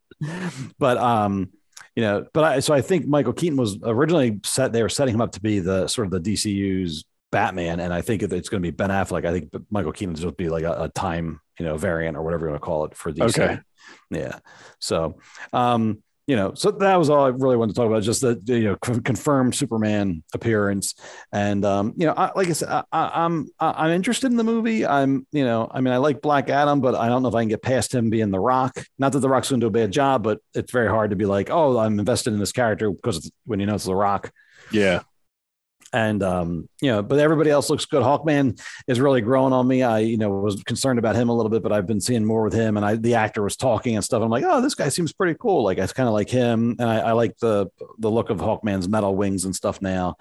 but um you know but i so i think michael keaton was originally set they were setting him up to be the sort of the dcu's batman and i think it's going to be ben affleck i think michael keaton will just be like a, a time you know variant or whatever you want to call it for these. Okay. yeah so um you know so that was all i really wanted to talk about just the you know con- confirmed superman appearance and um you know I, like i said I, i'm i'm interested in the movie i'm you know i mean i like black adam but i don't know if i can get past him being the rock not that the rock's going to do a bad job but it's very hard to be like oh i'm invested in this character because it's, when you know it's the rock Yeah. And um, you know, but everybody else looks good. Hawkman is really growing on me. I, you know, was concerned about him a little bit, but I've been seeing more with him. And I, the actor was talking and stuff. I'm like, oh, this guy seems pretty cool. Like it's kind of like him, and I, I like the the look of Hawkman's metal wings and stuff now.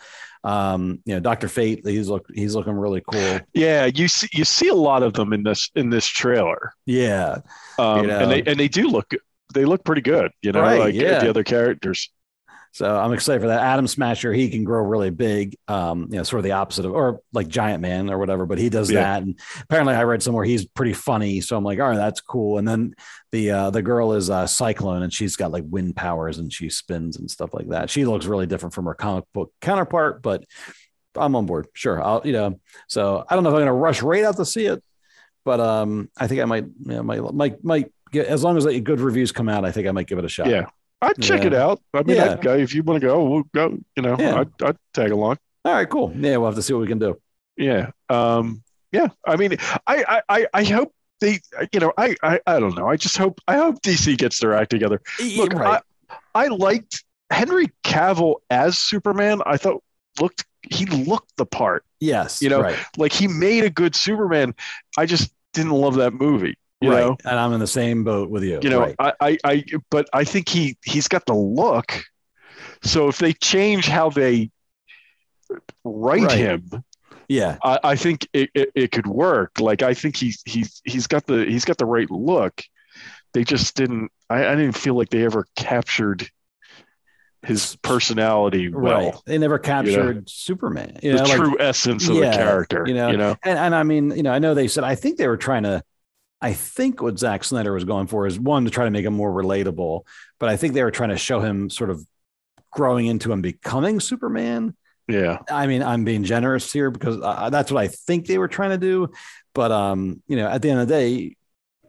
Um, you know, Doctor Fate, he's look he's looking really cool. Yeah, you see you see a lot of them in this in this trailer. Yeah, Um, You know. and they and they do look they look pretty good, you know, Right, like yeah. the other characters. So I'm excited for that. Atom Smasher, he can grow really big. Um, you know, sort of the opposite of, or like Giant Man or whatever. But he does Yeah. that, and apparently I read somewhere he's pretty funny. So I'm like, all right, that's cool. And then the uh, the girl is uh, Cyclone, and she's got like wind powers, and she spins and stuff like that. She looks really different from her comic book counterpart, but I'm on board. Sure, I'll you know. So I don't know if I'm going to rush right out to see it, but um, I think I might, you know, might, might, might get as long as like, good reviews come out. I think I might give it a shot. Yeah, I'd check Yeah. it out. I mean, Yeah. I'd go if you want to go. We'll go. You know, Yeah. I'd, I'd tag along. All right, cool. Yeah, we'll have to see what we can do. Yeah. Um, yeah. I mean, I, I, I, I hope they, you know, I, I, I don't know. I just hope, I hope DC gets their act together. Look, right. I, I liked Henry Cavill as Superman. I thought looked, he looked the part. yes, you know, right, Like he made a good Superman. I just didn't love that movie. You right. know, and I'm in the same boat with you. you know, right. I, I, I, but I think he, he's got the look. So if they change how they write Right. him, yeah, I, I think it, it, it could work. Like I think he's he's he's got the he's got the right look. They just didn't. I, I didn't feel like they ever captured his personality well. right. They never captured Superman. You The know, like- true essence of Yeah, the character. you know, You know. and, and I mean, you know, I know they said I think they were trying to. I think what Zack Snyder was going for is one to try to make him more relatable, but I think they were trying to show him sort of growing into him becoming Superman. Yeah. I mean, I'm being generous here because uh, that's what I think they were trying to do. But um, you know, at the end of the day,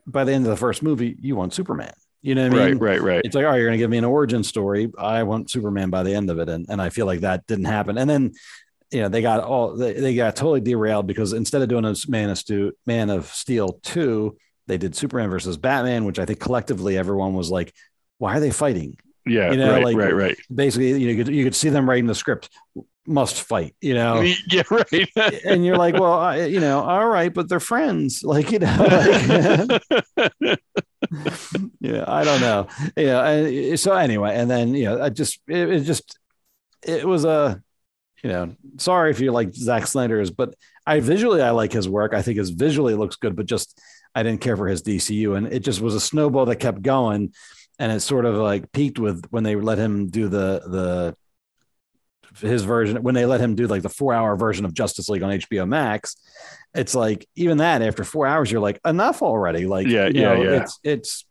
by the end of the first movie, you want Superman. You know what I mean? right. Right. Right. It's like, oh, you're going to give me an origin story. I want Superman by the end of it, and and I feel like that didn't happen. And then, you know, they got all they, they got totally derailed because instead of doing a Man of Steel, Man of Steel two, they did Superman versus Batman, which I think collectively everyone was like, why are they fighting? Yeah. you know, right. like- right. Right. Basically, you know, you could, you could see them writing the script, must fight. You know, *laughs* Yeah. Right. and you're like, well, I, you know, all right, but they're friends. *laughs* Like, you know, like- *laughs* yeah, I don't know. Yeah. and so anyway, and then, you know, I just, it, it just, it was a, you know, sorry if you like Zack Snyder's, but I visually, I like his work. I think his visually looks good, but just, I didn't care for his DCU. And it just was a snowball that kept going. And it sort of like peaked with when they let him do the, the, his version when they let him do like the four hour version of Justice League on HBO Max, it's like even that after four hours, you're like enough already. Like Yeah, yeah, know, yeah. It's it's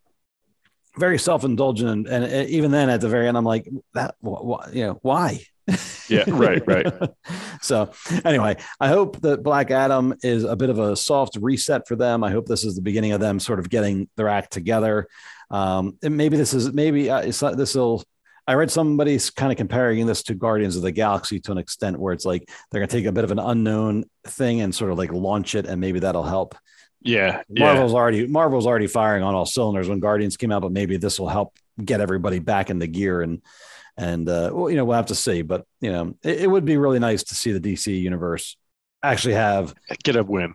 very self indulgent, and, and even then at the very end, I'm like that. Wh- wh- you know why? *laughs* Yeah. Right. Right. *laughs* so anyway, I hope that Black Adam is a bit of a soft reset for them. I hope this is the beginning of them sort of getting their act together. Um, and maybe this is maybe uh, this will. I read somebody's kind of comparing this to Guardians of the Galaxy to an extent where it's like they're going to take a bit of an unknown thing and sort of like launch it, and maybe that'll help. Yeah. Yeah. Marvel's already Marvel's already firing on all cylinders when Guardians came out, but maybe this will help get everybody back in the gear and and uh, well, you know we'll have to see. But you know it, it would be really nice to see the DC universe actually have Get a win.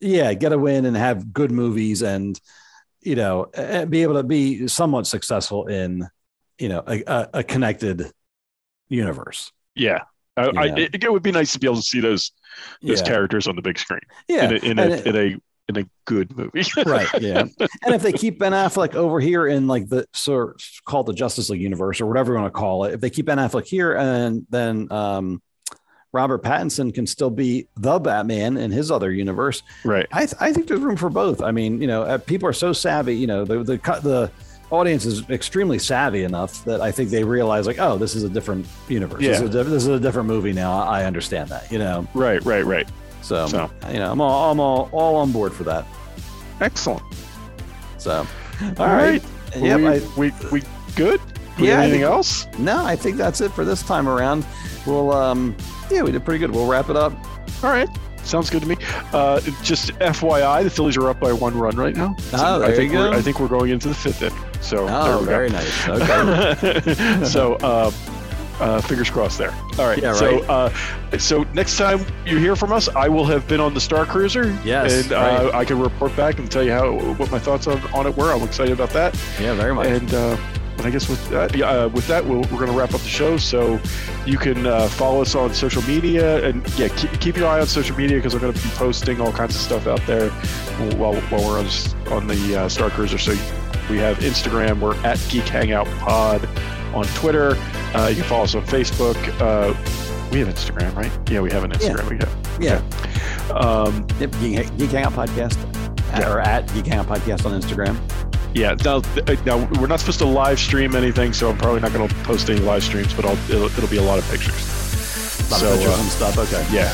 yeah get a win and have good movies and you know be able to be somewhat successful in you know a, a, a connected universe. Yeah. I, I, it, it would be nice to be able to see those those Yeah. characters on the big screen Yeah, in a in a, it- in a in a good movie. *laughs* right yeah and if they keep ben affleck over here in like the sort called the justice league universe or whatever you want to call it if they keep ben affleck here and then um robert pattinson can still be the batman in his other universe right. i, th- I think there's room for both i mean you know uh, people are so savvy you know the the the audience is extremely savvy enough that i think they realize like oh this is a different universe this, Yeah. is a, di- this is a different movie now i understand that you know Right. Right. Right. So, So. you know i'm all i'm all, all on board for that Excellent. so All right. Yep, we, I- we we good? We Yeah, Anything think- else? No, I think that's it for this time around. We'll, um, yeah, we did pretty good. We'll wrap it up. All right. Sounds good to me. Uh, just FYI, the Phillies are up by one run right now. Oh, there I think you we're, go. I think we're going into the fifth inning. So Oh, we go. very nice. Okay. *laughs* so uh, uh, fingers crossed there. All right. Yeah, so right. uh, so next time you hear from us, I will have been on the Star Cruiser. Yes, And uh. I can report back and tell you how what my thoughts on, on it were. I'm excited about that. yeah, very much. And uh, and I guess with that, yeah, uh, with that, we'll, we're going to wrap up the show. So you can uh, follow us on social media, and yeah, keep, keep your eye on social media because we're going to be posting all kinds of stuff out there while, while we're on on the uh, Star Cruiser. So we have Instagram. We're at Geek Hangout Pod on Twitter. Uh, you can follow us on Facebook. Uh, we have Instagram, right? Yeah, we have an Instagram. We have. yeah. Um, Yep, Geek, Geek Hangout Podcast. At, Yeah. Or at Geek Hangout Podcast on Instagram. Yeah, now, now we're not supposed to live stream anything, so I'm probably not going to post any live streams, but I'll, it'll, it'll be a lot of pictures. A lot So, of pictures uh, and stuff. Okay. Yeah.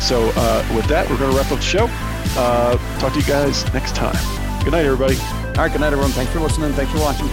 So uh, with that, we're going to wrap up the show. Uh, talk to you guys next time. Good night, everybody. All right, good night, everyone. Thanks for listening. Thanks for watching.